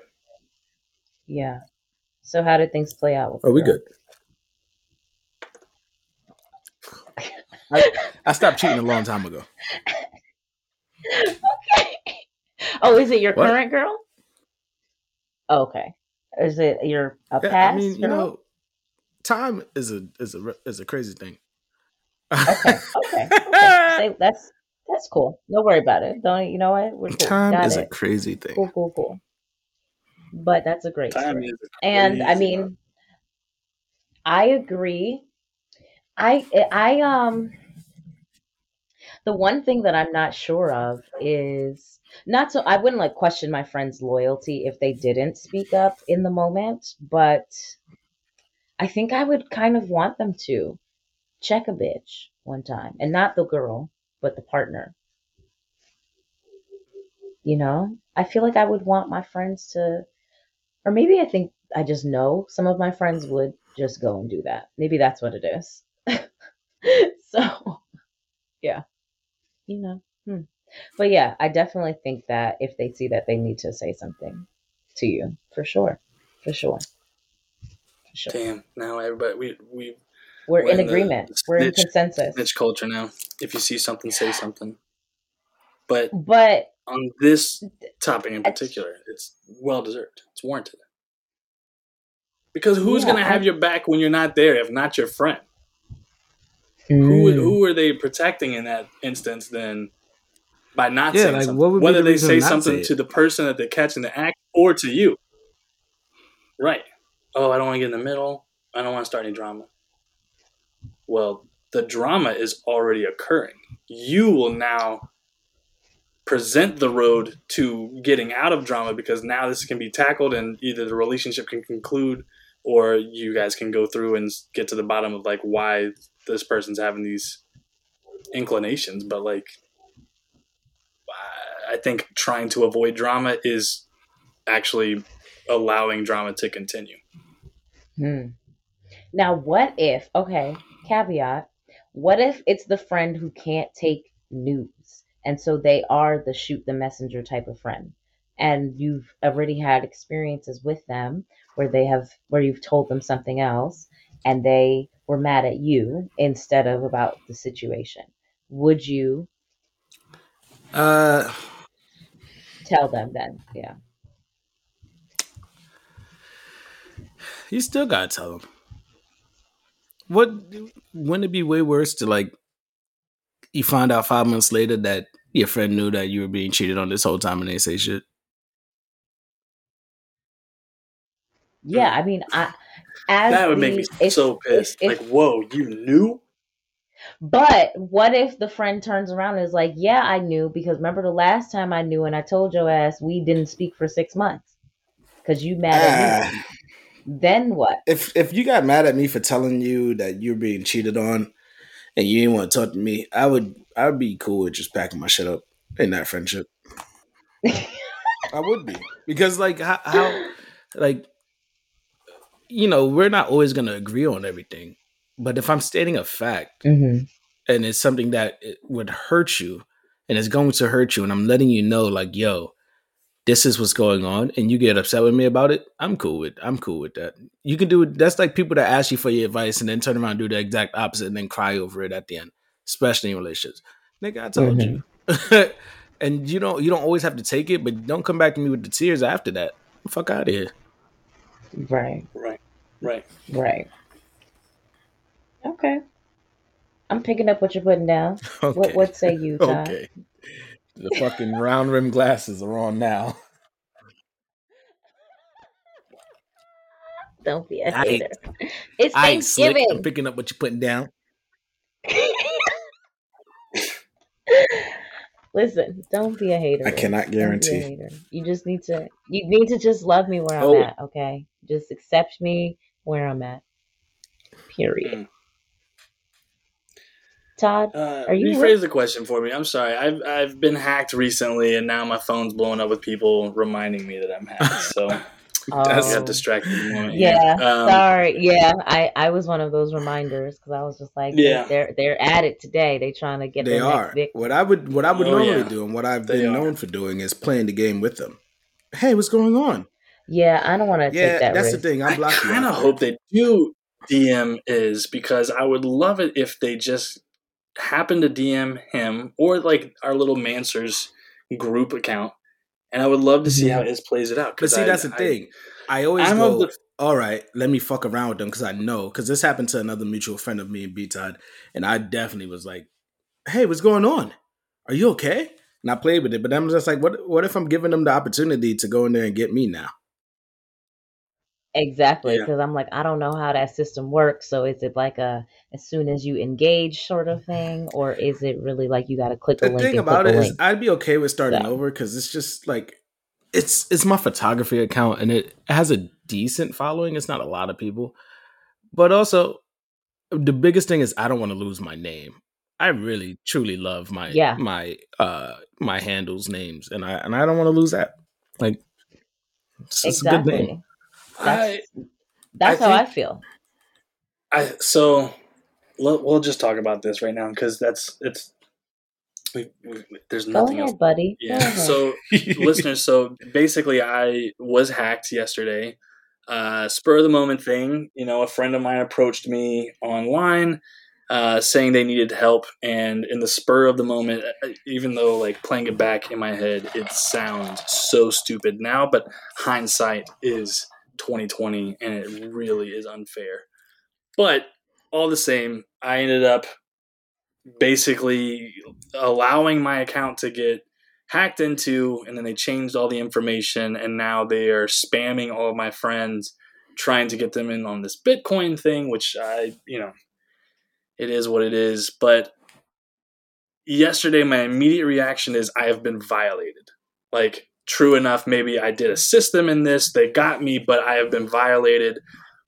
Yeah. So how did things play out? With Oh, we girl? good. I, I stopped cheating a long time ago. okay. Oh, is it your What? current girl? Oh, okay. Is it your a Yeah, past I mean, you know, time is a is a is a crazy thing. Okay. Okay. okay. That's that's cool. Don't worry about it. Don't you know what? We're cool. time Got is a crazy thing. Cool, cool, cool. But that's a great Time story. And I mean, I agree. I I um the one thing that I'm not sure of is not so I wouldn't like question my friend's loyalty if they didn't speak up in the moment, but I think I would kind of want them to check a bitch one time and not the girl, but the partner. You know, I feel like I would want my friends to, or maybe I think I just know some of my friends would just go and do that. Maybe that's what it is. so, yeah, you know. Hmm. But yeah, I definitely think that if they see that they need to say something to you, for sure. for sure. For sure. Damn. Now everybody we we We're We're in in the agreement. We're in consensus. niche culture now. If you see something, say something. But But on this topic in particular, it's well deserved. It's warranted. Because who's Yeah, gonna have I- your back when you're not there if not your friend? Who Mm. who are they protecting in that instance then by not Yeah, saying like, something? Whether the they say something to the person that they catch in the act or to you. Right. Oh, I don't want to get in the middle. I don't want to start any drama. Well, the drama is already occurring. You will now present the road to getting out of drama because now this can be tackled and either the relationship can conclude or you guys can go through and get to the bottom of like why this person's having these inclinations but like I- think trying to avoid drama is actually allowing drama to continue Hmm. Now, what if, okay, caveat, what if it's the friend who can't take news? And so they are the shoot the messenger type of friend. And you've already had experiences with them where they have, where you've told them something else and they were mad at you instead of about the situation. Would you Uh, tell them then? Yeah. you still gotta tell them. What wouldn't it be way worse to like you find out five months later that your friend knew that you were being cheated on this whole time and they say shit? Yeah. I mean, I, as that would make me if- so pissed if- like whoa you knew But what if the friend turns around and is like, "Yeah, I knew because remember the last time I knew and I told your ass we didn't speak for six months because you mad at me." Ah, Then what? if if you got mad at me for telling you that you're being cheated on and you didn't want to talk to me, I would I would be cool with just packing my shit up in that friendship. I would be because like how, how like you know we're not always gonna agree on everything, but if I'm stating a fact Mm-hmm. and it's something that it would hurt you and it's going to hurt you and i'm letting you know like yo this is what's going on and you get upset with me about it i'm cool with i'm cool with that. You can do it that's like people that ask you for your advice and then turn around and do the exact opposite and then cry over it at the end especially in relationships. Nigga i told you. Mm-hmm. And you don't you don't always have to take it but don't come back to me with the tears after that. Fuck out of here. Right, right. Right. Right. Okay, I'm picking up what you're putting down. What what say you, Todd? okay the fucking round rim glasses are on now Don't be a I- hater. It's I ain't slick. Thanksgiving. I'm picking up what you're putting down. Listen, don't be a hater. I cannot Don't be a guarantee. You just need to. You need to just love me where I'm Oh. at. Okay, just accept me where I'm at. Period. Mm. Todd, Uh, Are you rephrase the question for me. I'm sorry. I've I've been hacked recently, and now my phone's blowing up with people reminding me that I'm hacked. So I That's- got distracted. moment. Yeah, Um, sorry. Yeah, I I was one of those reminders because I was just like, Yeah. they're they're at it today. They trying to get They the are. next. What I would what I would Oh, normally yeah. do and what I've They been are. known for doing is playing the game with them. Hey, what's going on? Yeah, I don't want to Yeah, take that that's risk. the thing. I I block you. kind of hope they do DM is because I would love it if they just happen to DM him or like our little Mansers group account, and I would love to see Mhm. how his plays it out. But see, I- that's the I- thing. I always I'm go, the all right, let me fuck around with them because I know. Because this happened to another mutual friend of me and B Todd. And I definitely was like, hey, what's going on? Are you okay? And I played with it. But I'm just like, what, what if I'm giving them the opportunity to go in there and get me now? Exactly, Yeah. because I'm like, I don't know how that system works. So is it like a as soon as you engage sort of thing, or is it really like you got to click the link thing about it is? I'd be okay with starting So. over because it's just like it's it's my photography account and it has a decent following. It's not a lot of people, but also the biggest thing is I don't want to lose my name. I really truly love my Yeah. my uh my handles names and I and I don't want to lose that. Like it's, it's a good name. Exactly. I, That's, that's I how I feel. I so we'll, we'll just talk about this right now because that's it's we, we, there's nothing ahead, else. buddy. Yeah. So listeners, so basically, I was hacked yesterday. uh, spur of the moment thing. You know, a friend of mine approached me online uh, saying they needed help, and in the spur of the moment, uh, even though like playing it back in my head, it sounds so stupid now, but hindsight is twenty twenty, and it really is unfair. But all the same, I ended up basically allowing my account to get hacked into and then they changed all the information and now they are spamming all of my friends trying to get them in on this bitcoin thing which i you know it is what it is but yesterday my immediate reaction is i have been violated like true enough maybe i did assist them in this they got me but i have been violated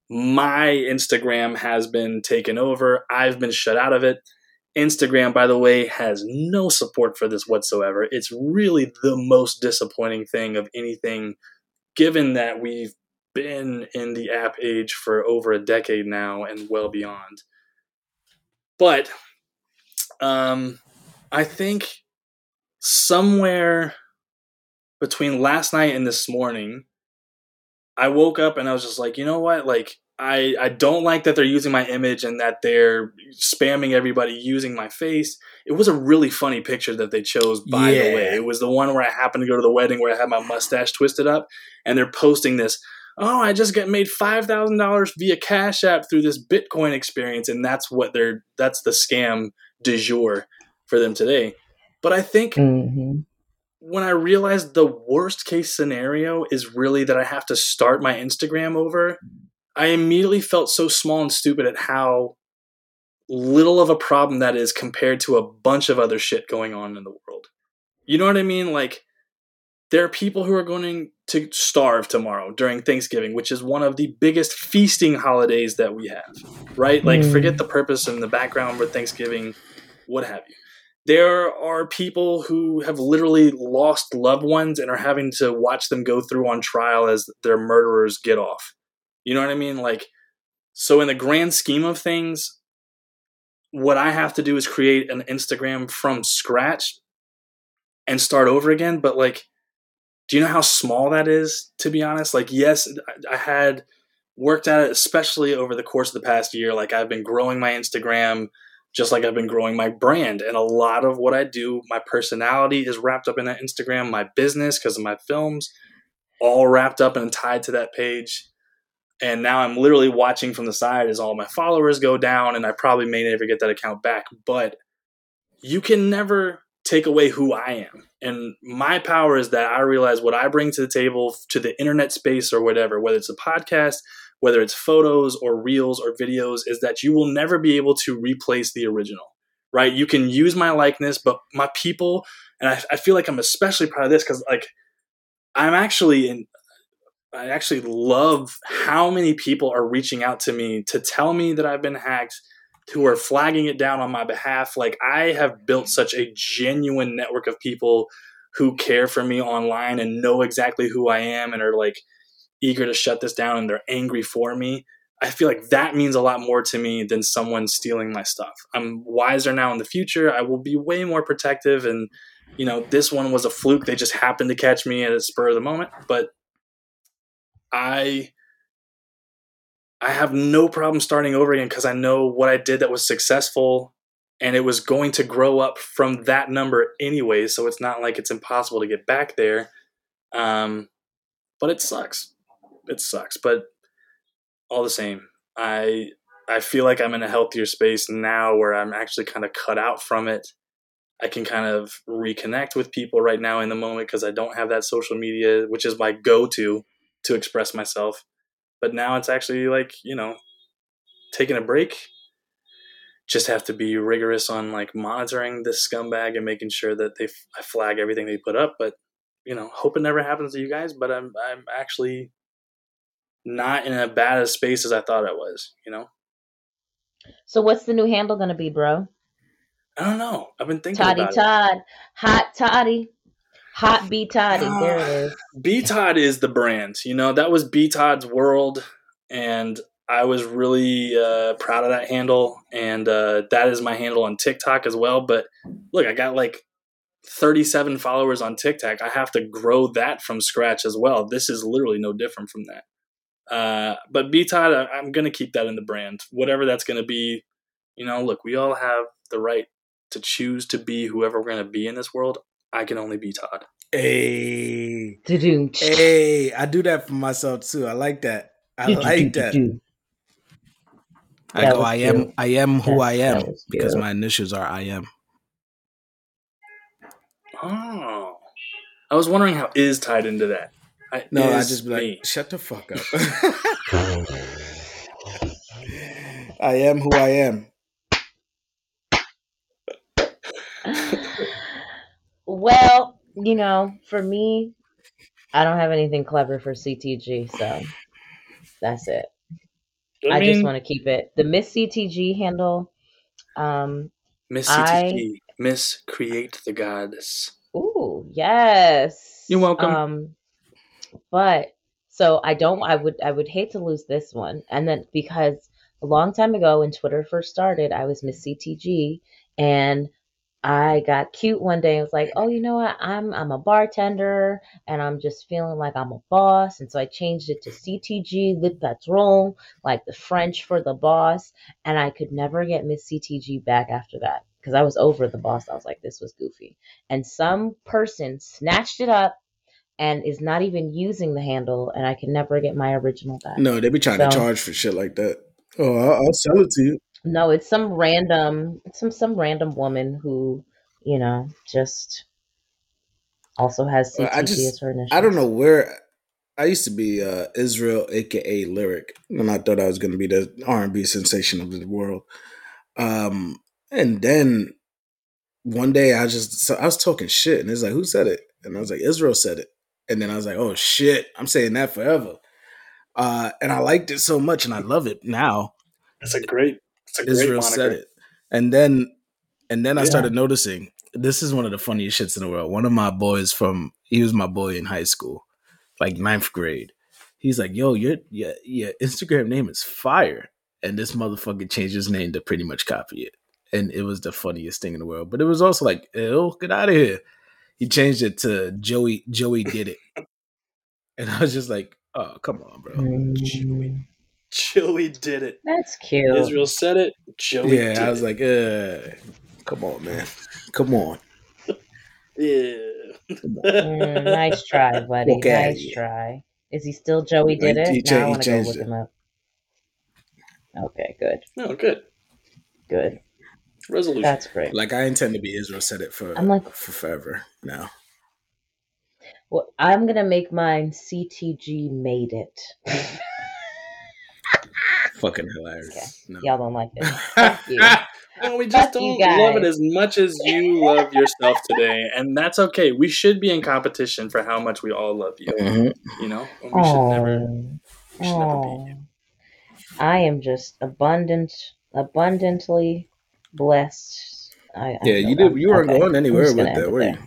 my instagram has been taken over i've been shut out of it Instagram, by the way, has no support for this whatsoever. It's really the most disappointing thing of anything, given that we've been in the app age for over a decade now and well beyond. But um, I think somewhere between last night and this morning, I woke up and I was just like, you know what? Like, I, I don't like that they're using my image and that they're spamming everybody using my face. It was a really funny picture that they chose, by yeah. the way. It was the one where I happened to go to the wedding where I had my mustache twisted up, and they're posting this. Oh, I just got made five thousand dollars via Cash App through this Bitcoin experience, and that's what they're that's the scam du jour for them today. But I think mm-hmm. When I realized the worst case scenario is really that I have to start my Instagram over I immediately felt so small and stupid at how little of a problem that is compared to a bunch of other shit going on in the world. You know what I mean? Like, there are people who are going to starve tomorrow during Thanksgiving, which is one of the biggest feasting holidays that we have, right? Like, mm. forget the purpose and the background for Thanksgiving, what have you. There are people who have literally lost loved ones and are having to watch them go through on trial as their murderers get off. You know what I mean? Like, so in the grand scheme of things, what I have to do is create an Instagram from scratch and start over again. But like, do you know how small that is? To be honest, like, yes, I had worked at it, especially over the course of the past year. Like, I've been growing my Instagram just like I've been growing my brand. And a lot of what I do, my personality is wrapped up in that Instagram, my business, because of my films, all wrapped up and tied to that page and now I'm literally watching from the side as all my followers go down, and I probably may never get that account back. But you can never take away who I am. And my power is that I realize what I bring to the table to the internet space or whatever, whether it's a podcast, whether it's photos or reels or videos, is that you will never be able to replace the original, right? You can use my likeness, but my people, and I, I feel like I'm especially proud of this because, like, I'm actually in I actually love how many people are reaching out to me to tell me that I've been hacked, who are flagging it down on my behalf. Like I have built such a genuine network of people who care for me online and know exactly who I am and are like eager to shut this down and they're angry for me. I feel like that means a lot more to me than someone stealing my stuff. I'm wiser now in the future. I will be way more protective and you know, this one was a fluke. They just happened to catch me at a spur of the moment, but I I have no problem starting over again because I know what I did that was successful and it was going to grow up from that number anyway, so it's not like it's impossible to get back there. Um, but it sucks. It sucks, but all the same, I I feel like I'm in a healthier space now where I'm actually kind of cut out from it. I can kind of reconnect with people right now in the moment because I don't have that social media, which is my go-to to express myself. But now it's actually like, you know, taking a break. Just have to be rigorous on like monitoring this scumbag and making sure that they I flag everything they put up. But you know, hope it never happens to you guys. But I'm I'm actually not in a bad a space as I thought I was. You know. So what's the new handle gonna be, bro? I don't know. I've been thinking Toddy Todd, it. hot Toddy. Hot B Toddy. Uh, there it is. B Todd is the brand. You know, that was B Todd's world. And I was really uh, proud of that handle. And uh, that is my handle on TikTok as well. But look, I got like 37 followers on TikTok. I have to grow that from scratch as well. This is literally no different from that. Uh, but B Todd, I- I'm gonna keep that in the brand, whatever that's gonna be. You know, look, we all have the right to choose to be whoever we're gonna be in this world. I can only be Todd. Hey, hey, I do that for myself too. I like that. I like that. I go, I am. I am who I am because my initials are I am. Oh, I was wondering how is tied into that. I, No, I just be like, me. shut the fuck up. I am who I am. well, you know, for me, I don't have anything clever for CTG, so that's it. I, I, just want to keep it the Miss CTG handle. Um, Miss I- CTG, Miss Create the Goddess. ooh, yes. You're welcome. Um, but so I don't. I would. I would hate to lose this one, and then because a long time ago when Twitter first started, I was Miss CTG, and I got cute one day and was like, "Oh, you know what? I'm I'm a bartender, and I'm just feeling like I'm a boss." And so I changed it to CTG, Le Patron, like the French for the boss. And I could never get Miss CTG back after that because I was over the boss. I was like, "This was goofy." And some person snatched it up and is not even using the handle, and I can never get my original back. No, they be trying to charge for shit like that. Oh, I'll, I'll sell it to you. No, it's some random, some some random woman who, you know, just also has Well, CTG I just- as her initials. I don't know where. I used to be uh, Israel, aka Lyric, and I thought I was going to be the R and B sensation of the world. Um, and then one day I just so I was talking shit, and it's like, who said it? And I was like, Israel said it. And then I was like, oh shit, I'm saying that forever. Uh, and I liked it so much, and I love it now. It's a great, it's a Israel moniker. said it, and then and then I Yeah. started noticing this is one of the funniest shits in the world. One of my boys from he was my boy in high school, like ninth grade. He's like, "Yo, your your your Instagram name is fire," and this motherfucker changed his name to pretty much copy it, and it was the funniest thing in the world. But it was also like, "Ew, get out of here." He changed it to Joey. Joey did it, and I was just like, "Oh, come on, bro." Mm, Joey did it. That's cute. Israel said it. Joey yeah, did I was it. like, uh, "Come on, man, come on." yeah. Mm, nice try, buddy. Walk outta nice try. Is he still Joey did he- it? he now I want to go changed look it. him up. Okay, good, No, good good. Resolution. That's great. Like I intend to be Israel said it for I'm like- for forever now. Well, I'm gonna make mine CTG made it. Fucking hilarious. No. Y'all don't like it. Fuck you. Well, we just Fuck don't love it as much as you love yourself today, and that's okay. We should be in competition for how much we all love you. Mhm. You know, And we should never. Oh, we should never beat you. I am just abundant, abundantly blessed. I, I Yeah, you did. You weren't okay, going anywhere with that, were you?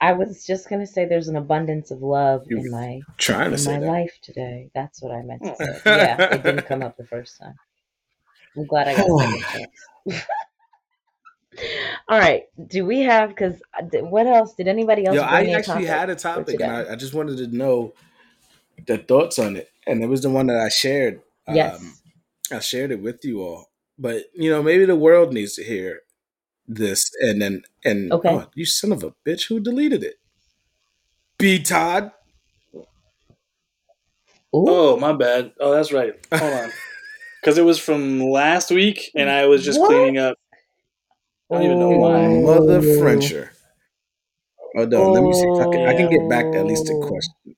I was just gonna say there's an abundance of love You- in my Trying to in say my that. life today. That's what I meant to say. Yeah, it didn't come up the first time. I'm glad I got a second chance. All right. Do we have? Because what else? Did anybody else? Yo, I a actually topic had a topic, and I, I just wanted to know the thoughts on it, and it was the one that I shared. yes. Um, I shared it with you all, but you know, maybe the world needs to hear this, and then and Okay. oh, you son of a bitch, who deleted it? B Todd. Oh, my bad. Oh, that's right. Hold on, because it was from last week, and I was just What? cleaning up. I don't even know why. Oh. Mother Oh. Frencher. Hold on, let me see if I can. I can get back at least a Oh. question.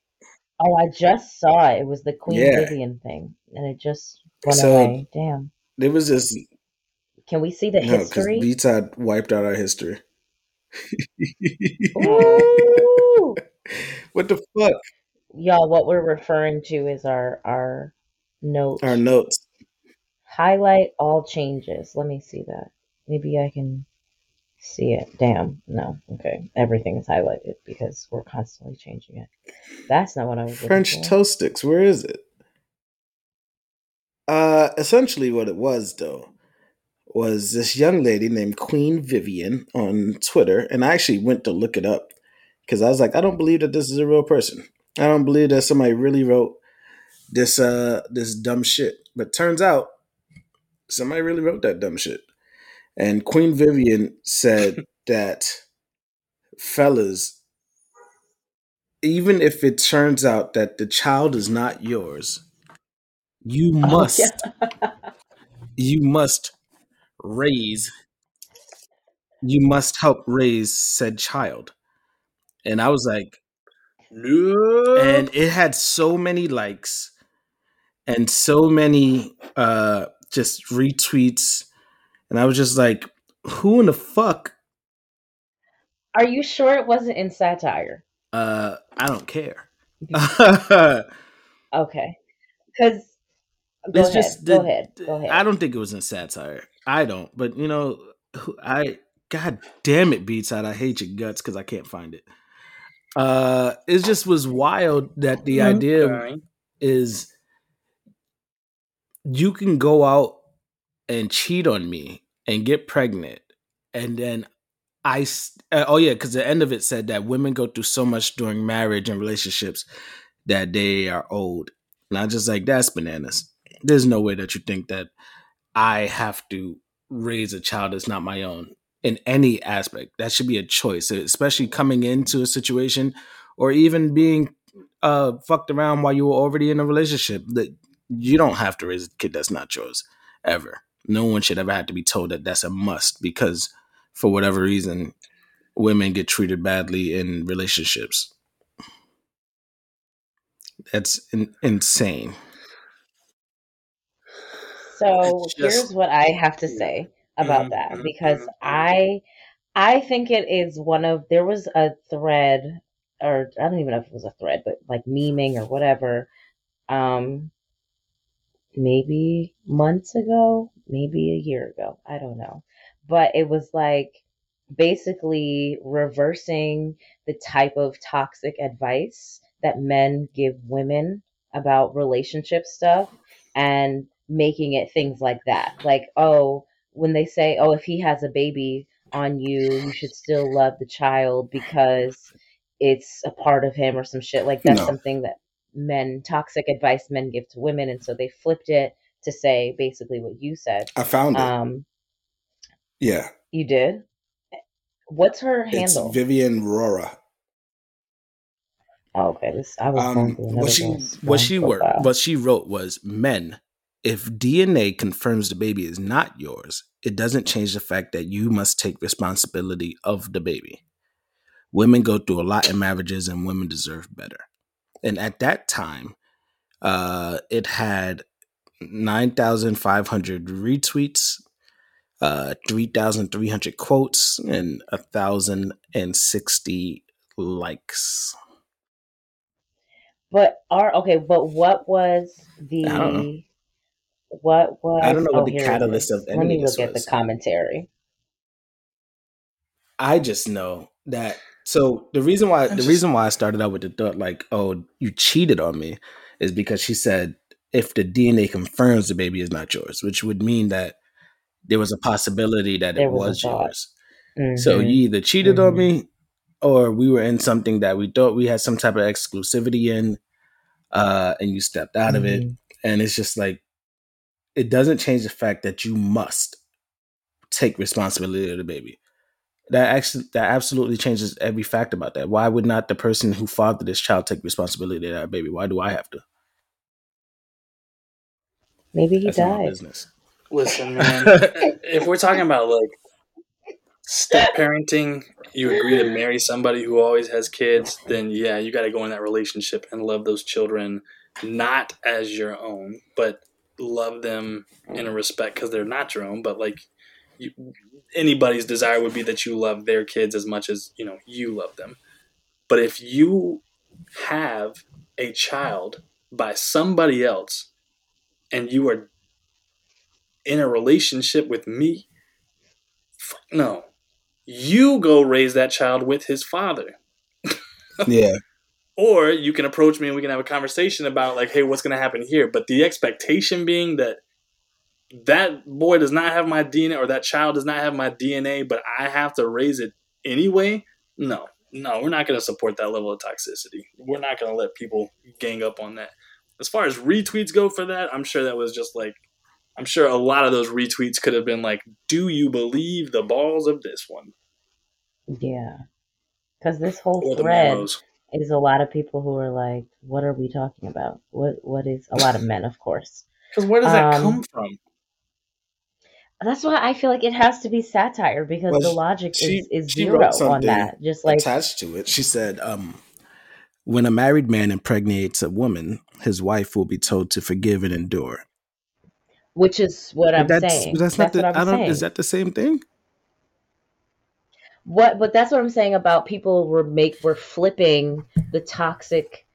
Oh, I just saw it. It was the Queen Yeah. Vivian thing, and it just went So- away. Damn. There was this Can we see the history? no because history? B Todd wiped out our history. What the fuck? Y'all, what we're referring to is our our note. Our notes. Highlight all changes. Let me see that. Maybe I can see it. Damn. No. Okay. Everything is highlighted because we're constantly changing it. That's not what I was French toast sticks. Where is it? Uh, essentially, what it was though was this young lady named Queen Vivian on Twitter, and I actually went to look it up because I was like, I don't believe that this is a real person. I don't believe that somebody really wrote this uh this dumb shit. But turns out somebody really wrote that dumb shit. And Queen Vivian said that fellas, even if it turns out that the child is not yours, you Oh, must yeah. you must raise you must help raise said child. And I was like, No. and it had so many likes and so many uh just retweets and i was just like who in the fuck Are you sure it wasn't in satire? uh i don't care Okay. Because go it's ahead. just go the- ahead. Go ahead. i don't think it was in satire i don't but you know i god damn it beats out i hate your guts because i can't find it uh it just was wild that the idea Okay. is you can go out and cheat on me and get pregnant and then I uh, oh yeah because the end of it said that women go through so much during marriage and relationships that they are old and i just like that's bananas there's no way that you think that i have to raise a child that's not my own in any aspect. That should be a choice especially coming into a situation or even being uh fucked around while you were already in a relationship that you don't have to raise a kid that's not yours ever. No one should ever have to be told that that's a must because for whatever reason women get treated badly in relationships. That's in- insane So just- here's what I have to say about Mhm, that mhm, because mhm. I I think it is one of there was a thread or I don't even know if it was a thread, but like memeing or whatever. Um maybe months ago, maybe a year ago, I don't know. But it was like basically reversing the type of toxic advice that men give women about relationship stuff and making it things like that. Like, oh, when they say, oh, if he has a baby on you, you should still love the child because it's a part of him or some shit. Like, that's No. something that men, toxic advice men give to women. And so they flipped it to say basically what you said. i found it Um, yeah you did? What's her handle? it's vivian rora oh, okay. This I was um what she what she wrote what she wrote was men if dna confirms the baby is not yours it doesn't change the fact that you must take responsibility of the baby. Women go through a lot in marriages and women deserve better. And at that time uh it had 9500 retweets uh 3300 quotes and 1060 likes. But are okay, but what was the I don't know. What was I don't know what oh, the here it catalyst is. of any Let me of this look at the commentary. I just know that. So the reason why I the just- reason why I started out with the thought like, oh, you cheated on me, is because she said if the DNA confirms the baby is not yours, which would mean that there was a possibility that it was was yours. So Mhm. you either cheated on Mhm. me, or we were in something that we thought we had some type of exclusivity in, uh, and you stepped out of it. Mhm. And it's just like it doesn't change the fact that you must take responsibility of the baby. That actually that absolutely changes every fact about that. Why would not the person who fathered this child take responsibility of that baby? Why do I have to? Maybe he That's died. business. Listen, man. if we're talking about like step parenting, you agree to marry somebody who always has kids, then yeah, you got to go in that relationship and love those children not as your own, but love them in a respect because they're not your own. But like you, anybody's desire would be that you love their kids as much as you know you love them. But if you have a child by somebody else and you are in a relationship with me, fuck no. You go raise that child with his father. yeah, Or you can approach me and we can have a conversation about like, hey, what's gonna happen here? But the expectation being that that boy does not have my DNA or that child does not have my DNA, but I have to raise it anyway. No, no, we're not gonna support that level of toxicity. We're not gonna let people gang up on that. As far as retweets go for that, I'm sure that was just like, I'm sure a lot of those retweets could have been like, "Do you believe the balls of this one?" Yeah. Because this whole thread morals. Is a lot of people who are like, what are we talking about? What What is a lot of men, of course. Because where does that Um, come from? That's why I feel like it has to be satire because Well, the logic she- is, is she zero wrote on that. Just like, attached to it. She said, um, when a married man impregnates a woman, his wife will be told to forgive and endure. which is what I'm that's, saying. That's That's, not the, what I'm I don't, saying. is that the same thing? What, but that's what I'm saying about people were make we're flipping the toxic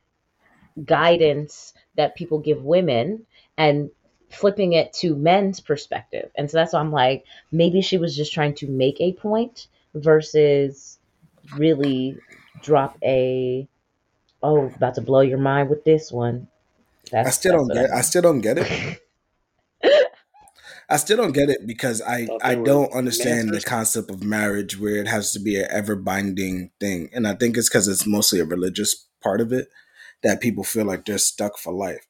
guidance that people give women and flipping it to men's perspective. And so that's why I'm like, maybe she was just trying to make a point versus really drop a oh about to blow your mind with this one. That's, I still don't get. I still don't get it. I still don't get it because I I don't understand the concept of marriage where it has to be an ever binding thing, and I think it's because it's mostly a religious part of it that people feel like they're stuck for life.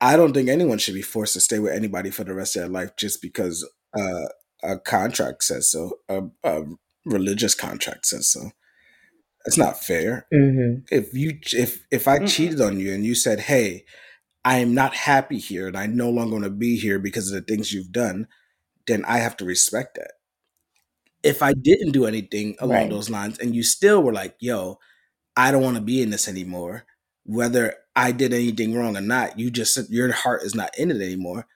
I don't think anyone should be forced to stay with anybody for the rest of their life just because uh, a contract says so, a, a religious contract says so. It's not fair hmm if you if if I Mm-mm. cheated on you and you said, "Hey, I am not happy here and I no longer want to be here because of the things you've done," then I have to respect that. If I didn't do anything along Right. those lines and you still were like, "Yo, I don't want to be in this anymore," whether I did anything wrong or not, you just said your heart is not in it anymore,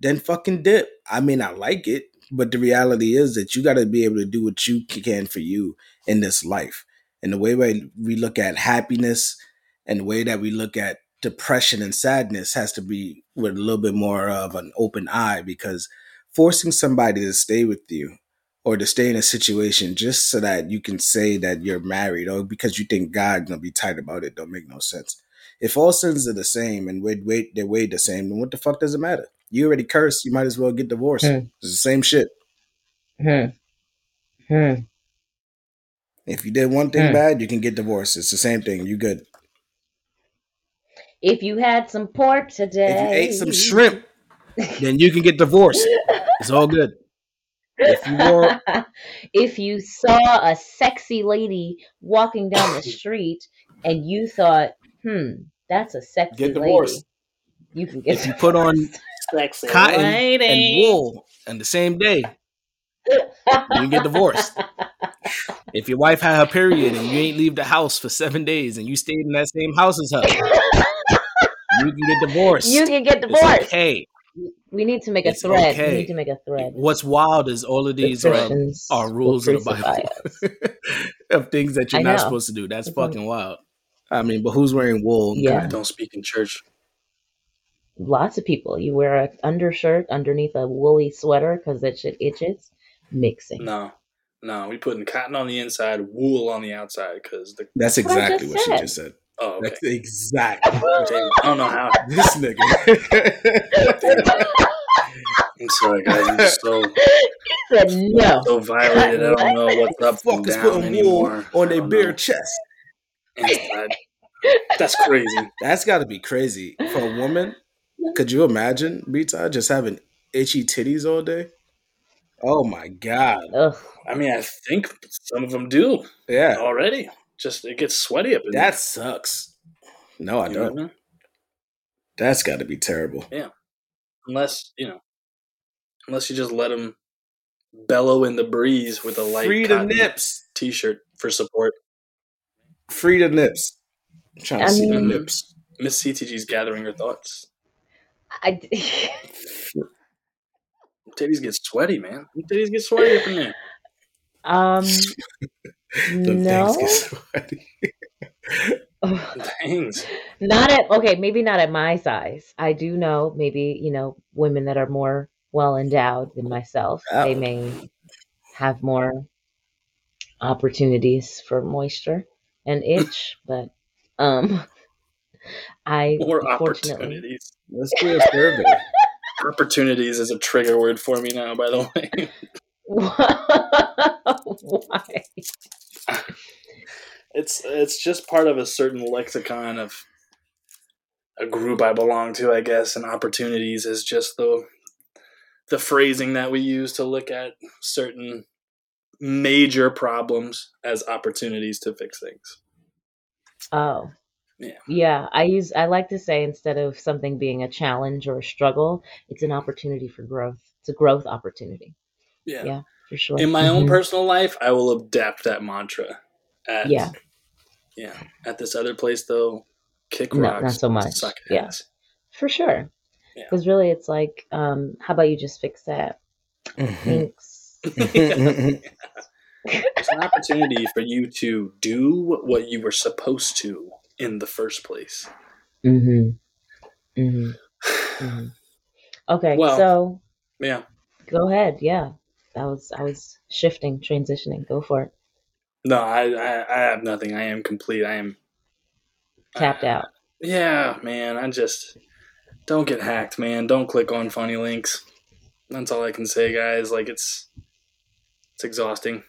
then fucking dip. I may not like it, but the reality is that you got to be able to do what you can for you in this life. And the way we look at happiness and the way that we look at depression and sadness has to be with a little bit more of an open eye because forcing somebody to stay with you or to stay in a situation just so that you can say that you're married or because you think God's gonna be tight about it don't make no sense. If all sins are the same and weighed, weight, they're weighed the same, then what the fuck does it matter? You already cursed, you might as well get divorced. Hmm. It's the same shit. Hmm. Hmm. If you did one thing Hmm. bad, you can get divorced. It's the same thing. You good. If you had some pork today, If you ate some shrimp, then you can get divorced. It's all good. If you wore if you saw a sexy lady walking down the street and you thought, hmm, that's a sexy Get lady, you can get if you put on Sexy cotton lady. and wool on the same day, you can get divorced. If your wife had her period and you ain't leave the house for seven days and you stayed in that same house as her, you can get divorced. you can get It's divorced. okay. We need to make a thread. okay. We need to make a thread. What's wild is all of The these um, are, are rules of the Bible of things that you're not supposed to do. That's fucking wild. I mean, but who's wearing wool? and Yeah. cotton? Don't speak in church. Lots of people. You wear an undershirt underneath a woolly sweater because that shit itches. Mixing. No, no, we putting cotton on the inside, wool on the outside because the. That's That's what exactly what she just said. Oh, okay. That's exactly. I don't know how. this nigga. I'm sorry, guys. I'm just so He said no. so violated. I don't know what's up and Fuck is putting wool on I their bare chest. Inside. That's crazy. That's got to be crazy for a woman. Could you imagine Rita just having itchy titties all day? Oh my god! Ugh. I mean, I think some of them do Yeah, already. Just it gets sweaty up in there. that sucks. No, I you know don't. what mean? That's got to be terrible. Yeah. Unless you know, unless you just let them bellow in the breeze with a light Free the cotton nips. t-shirt for support. Free the nips. I'm trying to I see the mean- nips. Miss CTG's gathering her thoughts. I, Titties get sweaty, man. Titties get sweaty up in there. um, The no. things get sweaty. Thanks. not at okay maybe not at my size i do know maybe you know women that are more well endowed than myself they Oh. may have more opportunities for moisture and itch but um i More opportunities. Let's do a survey. Opportunities is a trigger word for me now, by the way. why It's it's just part of a certain lexicon of a group I belong to, I guess, and opportunities is just the the phrasing that we use to look at certain major problems as opportunities to fix things. Oh. Yeah. Yeah, I use I like to say instead of something being a challenge or a struggle, it's an opportunity for growth. It's a growth opportunity. Yeah. Yeah, for sure. In my own Mhm. personal life, I will adapt that mantra. At, Yeah. Yeah. At this other place, though, kick No, rocks. not so much. Suck Yeah. ass. For sure. Yeah. Because really it's like, um, how about you just fix that? Thanks. It's an opportunity for you to do what you were supposed to in the first place. Mm-hmm. Mm-hmm. hmm Okay, Well- so Yeah. go ahead. Yeah. That was I was shifting, transitioning. Go for it. No, I, I, I have nothing. I am complete. I am. Tapped uh, out. Yeah, man. I just don't get hacked, man. Don't click on funny links. That's all I can say, guys. Like it's it's exhausting.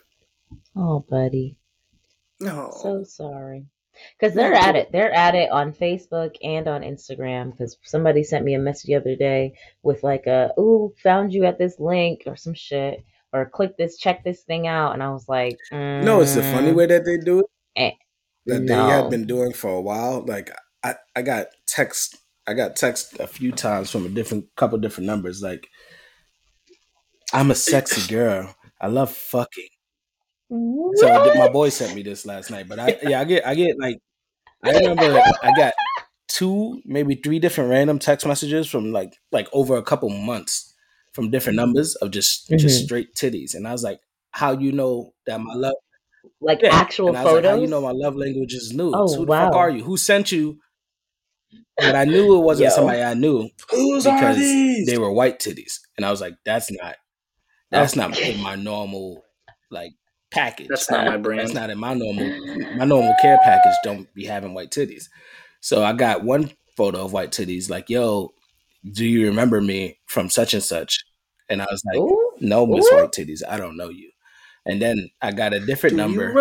Oh, buddy. No. So sorry. Because they're at it. They're at it on Facebook and on Instagram. Because somebody sent me a message the other day with like a, ooh, found you at this link or some shit. Or click this, check this thing out. And I was like, no, it's the funny mm, way that they do it. Eh, that they have been doing for a while. Like I, I got text, I got text a few times from a different couple different numbers. Like I'm a sexy girl. I love fucking. So I did- my boy sent me this last night, but I yeah I get I get like I remember I got two maybe three different random text messages from like like over a couple months from different numbers of just just Mhm. straight titties, and I was like, how you know that my love like yeah. actual and I was photos. like, how you know my love language is nudes? Oh, Who the fuck are you? Who sent you? But I knew it wasn't Yo. somebody I knew Whose are because these? they were white titties, and I was like, that's not that's not in my normal like package. That's not my brand. That's not in my normal my normal care package. Don't be having white titties. So I got one photo of white titties. Like, yo, do you remember me from such and such? And I was like, Ooh, no, Miss White Titties, I don't know you. And then I got a different Do number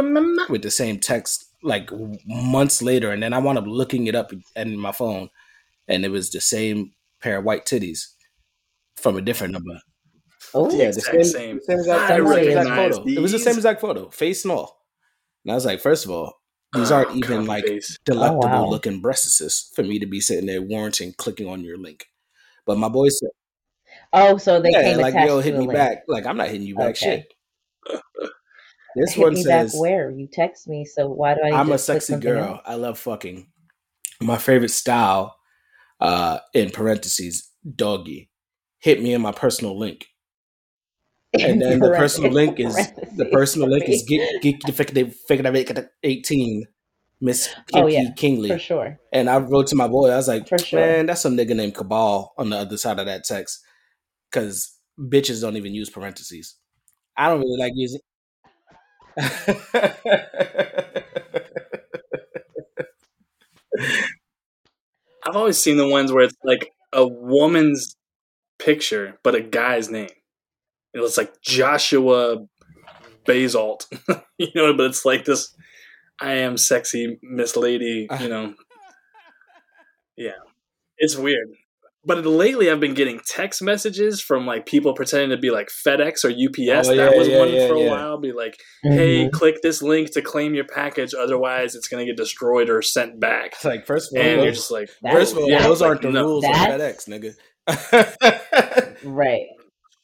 with the same text like months later, and then I wound up looking it up in my phone, and it was the same pair of white titties from a different number. ooh. Yeah, the exact same, same. same exact, I same exact recognize photo. It was the same exact photo, face and all. And I was like, first of all, these ah, aren't Oh, even copy like paste. delectable oh, wow. looking breasts for me to be sitting there warranting clicking on your link. But my boy said, Oh, so they "Yeah, came like yo, hit me back." Like I'm not hitting you back. Okay. Shit. This Hit one me says, back where? You text me, so why do I I'm a sexy girl. else? I love fucking. My favorite style, uh, in parentheses, doggy. Hit me in my personal link. And then the personal link is the personal link is get get the fake they fake make it eighteen, Miss Oh, Kinky yeah, Kingley. for sure. And I wrote to my boy, I was like, For sure. man, that's some nigga named Cabal on the other side of that text. Cause bitches don't even use parentheses. I don't really like using I've always seen the ones where it's like a woman's picture, but a guy's name. It looks like Joshua Basalt, you know, but it's like this I am sexy Miss Lady, you know. Yeah. It's weird. But lately I've been getting text messages from like people pretending to be like FedEx or UPS. Oh, that yeah, was yeah, one yeah, for a while. Be like, hey, Mhm. click this link to claim your package, otherwise it's gonna get destroyed or sent back. It's like first of all, And you're those, just like, first of all, yeah, those like, aren't the no, rules of FedEx, nigga. Right.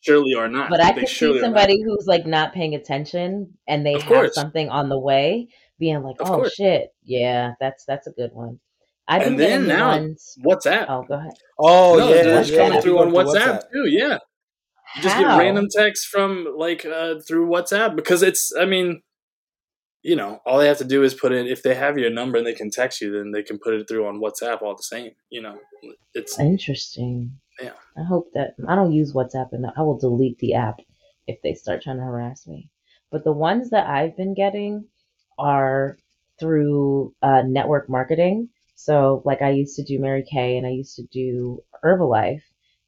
Surely are not. But I They could see somebody who's like not paying attention and they Of have course. something on the way being like, Of oh course. shit. Yeah, that's that's a good one. I've been And getting then now- ones. WhatsApp. Oh, go ahead. oh no, yeah, that's yeah, coming yeah. through on People through WhatsApp, too. Yeah, you just get random texts from like uh, through WhatsApp because it's. I mean, you know, all they have to do is put in if they have your number and they can text you, then they can put it through on WhatsApp all the same. You know, it's Interesting. Yeah. I hope that I don't use WhatsApp and I will delete the app if they start trying to harass me. But the ones that I've been getting are through uh, network marketing. So, like, I used to do Mary Kay and I used to do Herbalife.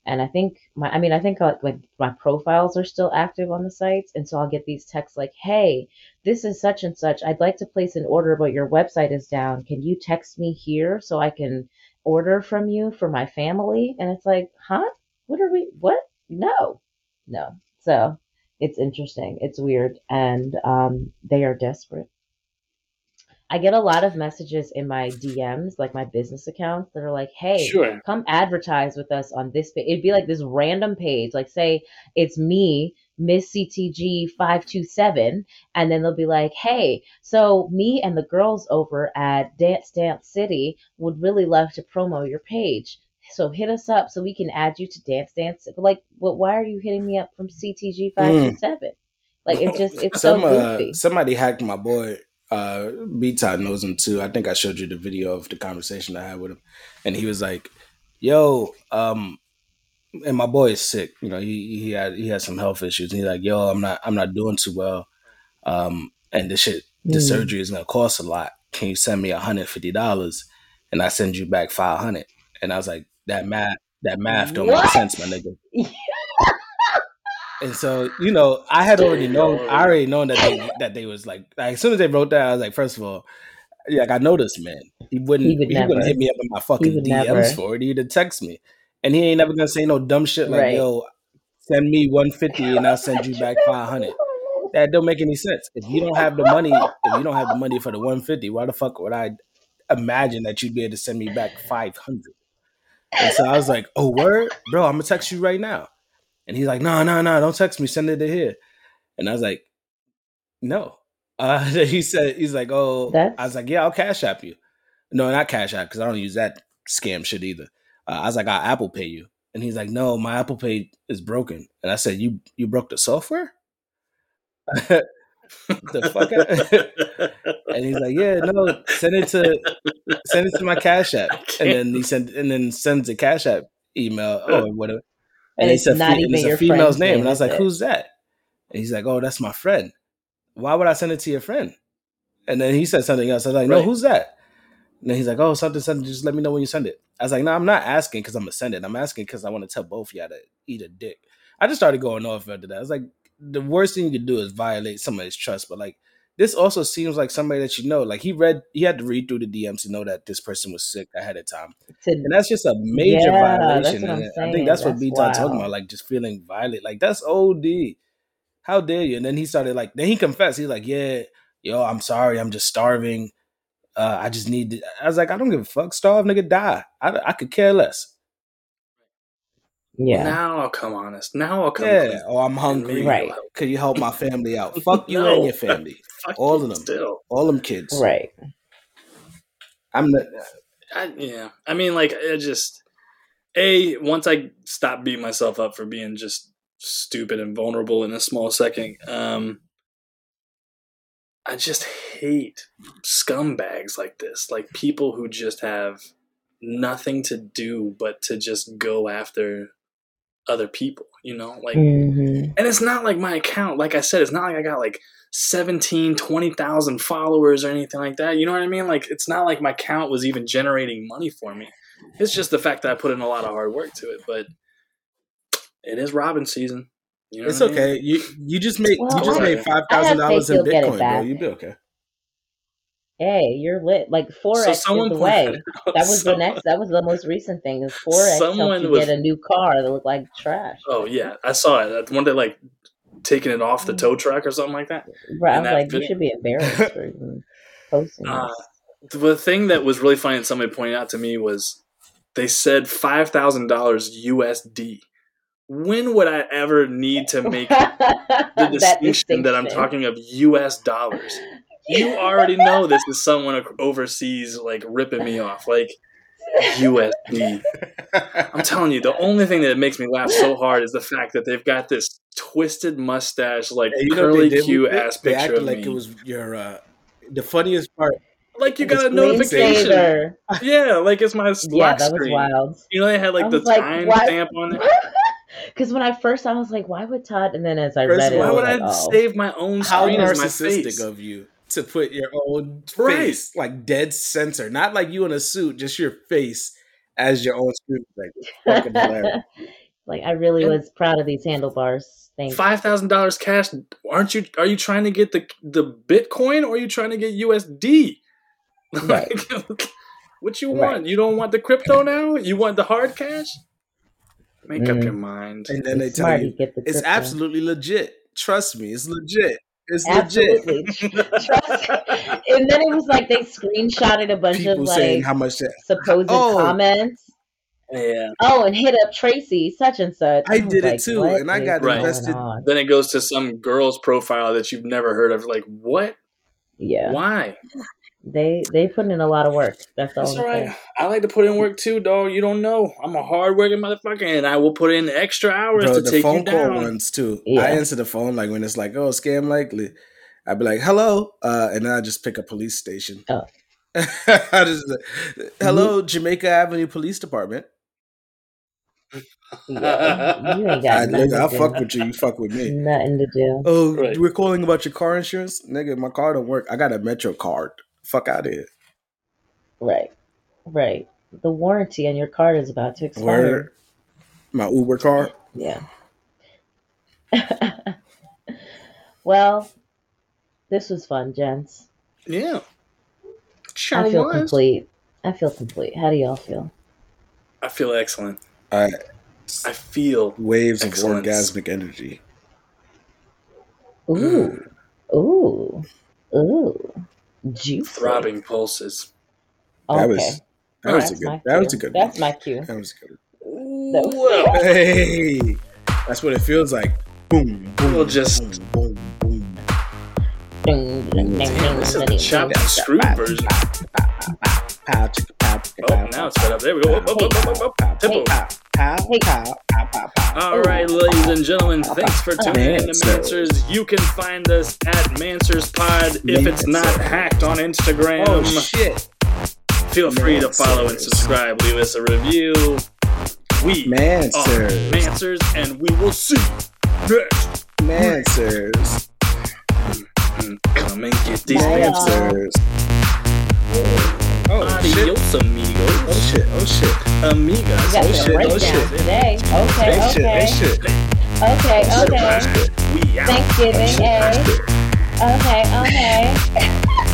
And I think my, I mean, I think like my profiles are still active on the sites. And so I'll get these texts like, hey, this is such and such. I'd like to place an order, but your website is down. Can you text me here so I can order from you for my family, and it's like, huh? What are we? What? No, no. So it's interesting. It's weird, and um, they are desperate. I get a lot of messages in my DMs, like my business accounts, that are like, "Hey, Sure. come advertise with us on this page. It'd be like this random page, like say it's me, Miss CTG five two seven, and then they'll be like, "Hey, so me and the girls over at Dance Dance City would really love to promo your page. So hit us up so we can add you to Dance Dance." Like, well, why are you hitting me up from CTG five two seven? Like it's just it's so Some uh, somebody hacked my boy. Uh, B Todd knows him too. I think I showed you the video of the conversation I had with him, and he was like, "Yo, um, and my boy is sick. You know, he he had he had some health issues. And he's like, "Yo, I'm not I'm not doing too well. Um, and this shit, the Mm. surgery is gonna cost a lot. Can you send me hundred fifty dollars, and I send you back five hundred? And I was like, that math that math don't What? make sense, my nigga. And so, you know, I had already known, I already known that they that they was like, like as soon as they wrote that, I was like, first of all, yeah, like I know this man. He wouldn't, He he, would wouldn't hit me up in my fucking would DMs never. for it. He'd have text me, and he ain't never gonna say no dumb shit like, Right. "Yo, send me one fifty and I'll send you back five hundred. That don't make any sense. If you don't have the money, if you don't have the money for the one fifty, why the fuck would I imagine that you'd be able to send me back five hundred? And so I was like, "Oh, word, bro, I'm gonna text you right now." And he's like, "No, no, no, don't text me. Send it to here." And I was like, "No." Uh, he said, "He's like, oh." That's- I was like, "Yeah, I'll cash app you." No, not cash app because I don't use that scam shit either. Uh, I was like, "I'll Apple Pay you," and he's like, "No, my Apple Pay is broken." And I said, "You you broke the software?" the fuck? and he's like, "Yeah, no, send it to send it to my Cash App." And then he sent and then sends a Cash App email or whatever. And it's it's, a, not fe- even it's your female's name. name, And I was like? "Who's that?" And he's like, "Oh, that's my friend." Why would I send it to your friend? And then he said something else. I was like, "No, Right. who's that?" And then he's like, "Oh, something, something. Just let me know when you send it." I was like, "No, I'm not asking because I'm gonna send it. I'm asking because I want to tell both of y'all to eat a dick." I just started going off after that. I was like, the worst thing you could do is violate somebody's trust. But like, this also seems like somebody that you know. Like he read, he had to read through the DMs to know that this person was sick ahead of time, and that's just a major Yeah, violation. what I think that's, what That's B Todd talking about, like just feeling violent. Like that's OD. How dare you? And then he started like, then he confessed. He's like, yeah, yo, I'm sorry, I'm just starving. Uh, I just need. To, I was like, I don't give a fuck. Starve, nigga, die. I, I could care less. Yeah. Now I'll come honest. Now I'll come Yeah. clean. Oh, I'm hungry. Right. you'll. Could you help my family out? Fuck you No. and your family. Fuck All you of them. Still. All them kids. Right. I'm the, I, yeah. I mean, like, I just a once I stop beating myself up for being just stupid and vulnerable in a small second. Um, I just hate scumbags like this, like people who just have nothing to do but to just go after other people. You know, like hmm and it's not like my account like i said it's not like i got like 17 20000 followers or anything like that you know what i mean like it's not like my account was even generating money for me it's just the fact that i put in a lot of hard work to it but it is robin season you know it's what I mean? okay. You you just made Well, you just I- made five I have thousand dollars in you'll get it Bitcoin, bro. You'd be okay. Hey, you're lit. Like forex So is someone the way. That was the next. That was the most recent thing. Is forex Someone helped you was- get a new car that looked like trash. oh yeah i saw it one day like taking it off the tow truck or something like that Right, I in was like, you should be embarrassed for even posting Uh, this. the thing that was really funny and somebody pointed out to me was they said $5000 usd when would i ever need to make the That distinction that I'm talking of U.S. dollars. You already know this is someone overseas like ripping me off, like USD. I'm telling you, the only thing that makes me laugh so hard is the fact that they've got this twisted mustache, like Hey, you know curly they Q ass They picture acted of like me. it was your. uh The funniest part. like you got a notification. Screensaver. Yeah, like it's my Yeah, lock that was wild. You know, they had I like the was like, time why- stamp on it. Because when I first, I was like, why would Todd? And then as I First read it, all, I Why was would like, I oh. save my own How screen as my narcissistic face? of you to put your own Right. face, like dead center, not like you in a suit, just your face as your own screen. Like like I really And- was proud of these handlebars. Thanks. five thousand dollars cash. Aren't you? Are you trying to get the the Bitcoin or are you trying to get USD? Right. Like, What you Right. want? You don't want the crypto now? You want the hard cash? Make up Mm. your mind. And then they It's tell you the it's absolutely legit. Trust me, it's legit. It's legit. Absolutely. Trust. And then it was like they screenshotted a bunch People of saying like how much that supposed Oh. comments. yeah. Oh, and hit up Tracy, such and such. I was did it too, and I got going invested- on? Then it goes to some girl's profile that you've never heard of. Like, what? Yeah, Why? They they put in a lot of work. That's all. That's I'm all right. saying. I like to put in work too, dog. You don't know. I'm a hardworking motherfucker, and I will put in extra hours Bro, to the take you phone call ones too. Yeah. I answer the phone like when it's like, oh, scam likely. I'd be like, hello, uh, and then I just pick a police station. Oh. I just, hello, Jamaica Avenue Police Department. Yeah, you ain't got I, nothing look, I'll to fuck with you. You fuck with me. Nothing to do. Oh, Right. we're calling about your car insurance, nigga. My car don't work. I got a Metro card. Fuck out of here. Right, right. The warranty on your card is about to expire. Word. My Uber car. Yeah. well, this was fun, gents. yeah. Sure I feel was. complete. I feel complete. How do y'all feel? I feel excellent. I I feel waves Excellence. of orgasmic energy. Ooh, mm. ooh, ooh, juicy. throbbing pulses. That Okay, was that was a good. my That was a good. That's one. my cue. That was good. That Hey, that's what it feels like. Boom, boom. We'll just- boom, boom, boom. Ding, ding, ding, damn, ding, this is the ding, chopped and screwed version. Pow, chicka, pow, chicka, Oh, now it's sped up. There we go. Up, up, up, up, up, up. Tempo. pow, pow, Hey. Pow, pow, pow, pow. All right, ladies and gentlemen, thanks for tuning in to Mansers. Mansers. You can find us at Mansers Pod if it's not hacked on Instagram. Oh shit, Feel free to follow and subscribe. Leave us a review. We man, are Mansers, and we will see you next. man, sirs, mm-hmm. Come and get these Mansers. Sirs. Oh shit, Adios, oh amigos. shit, oh shit, Amigas. You got Oh, some shit, oh, breakdowns shit. today. Okay, hey shit, hey okay, shit. okay, okay. We out. Thanksgiving, eh? Okay, okay.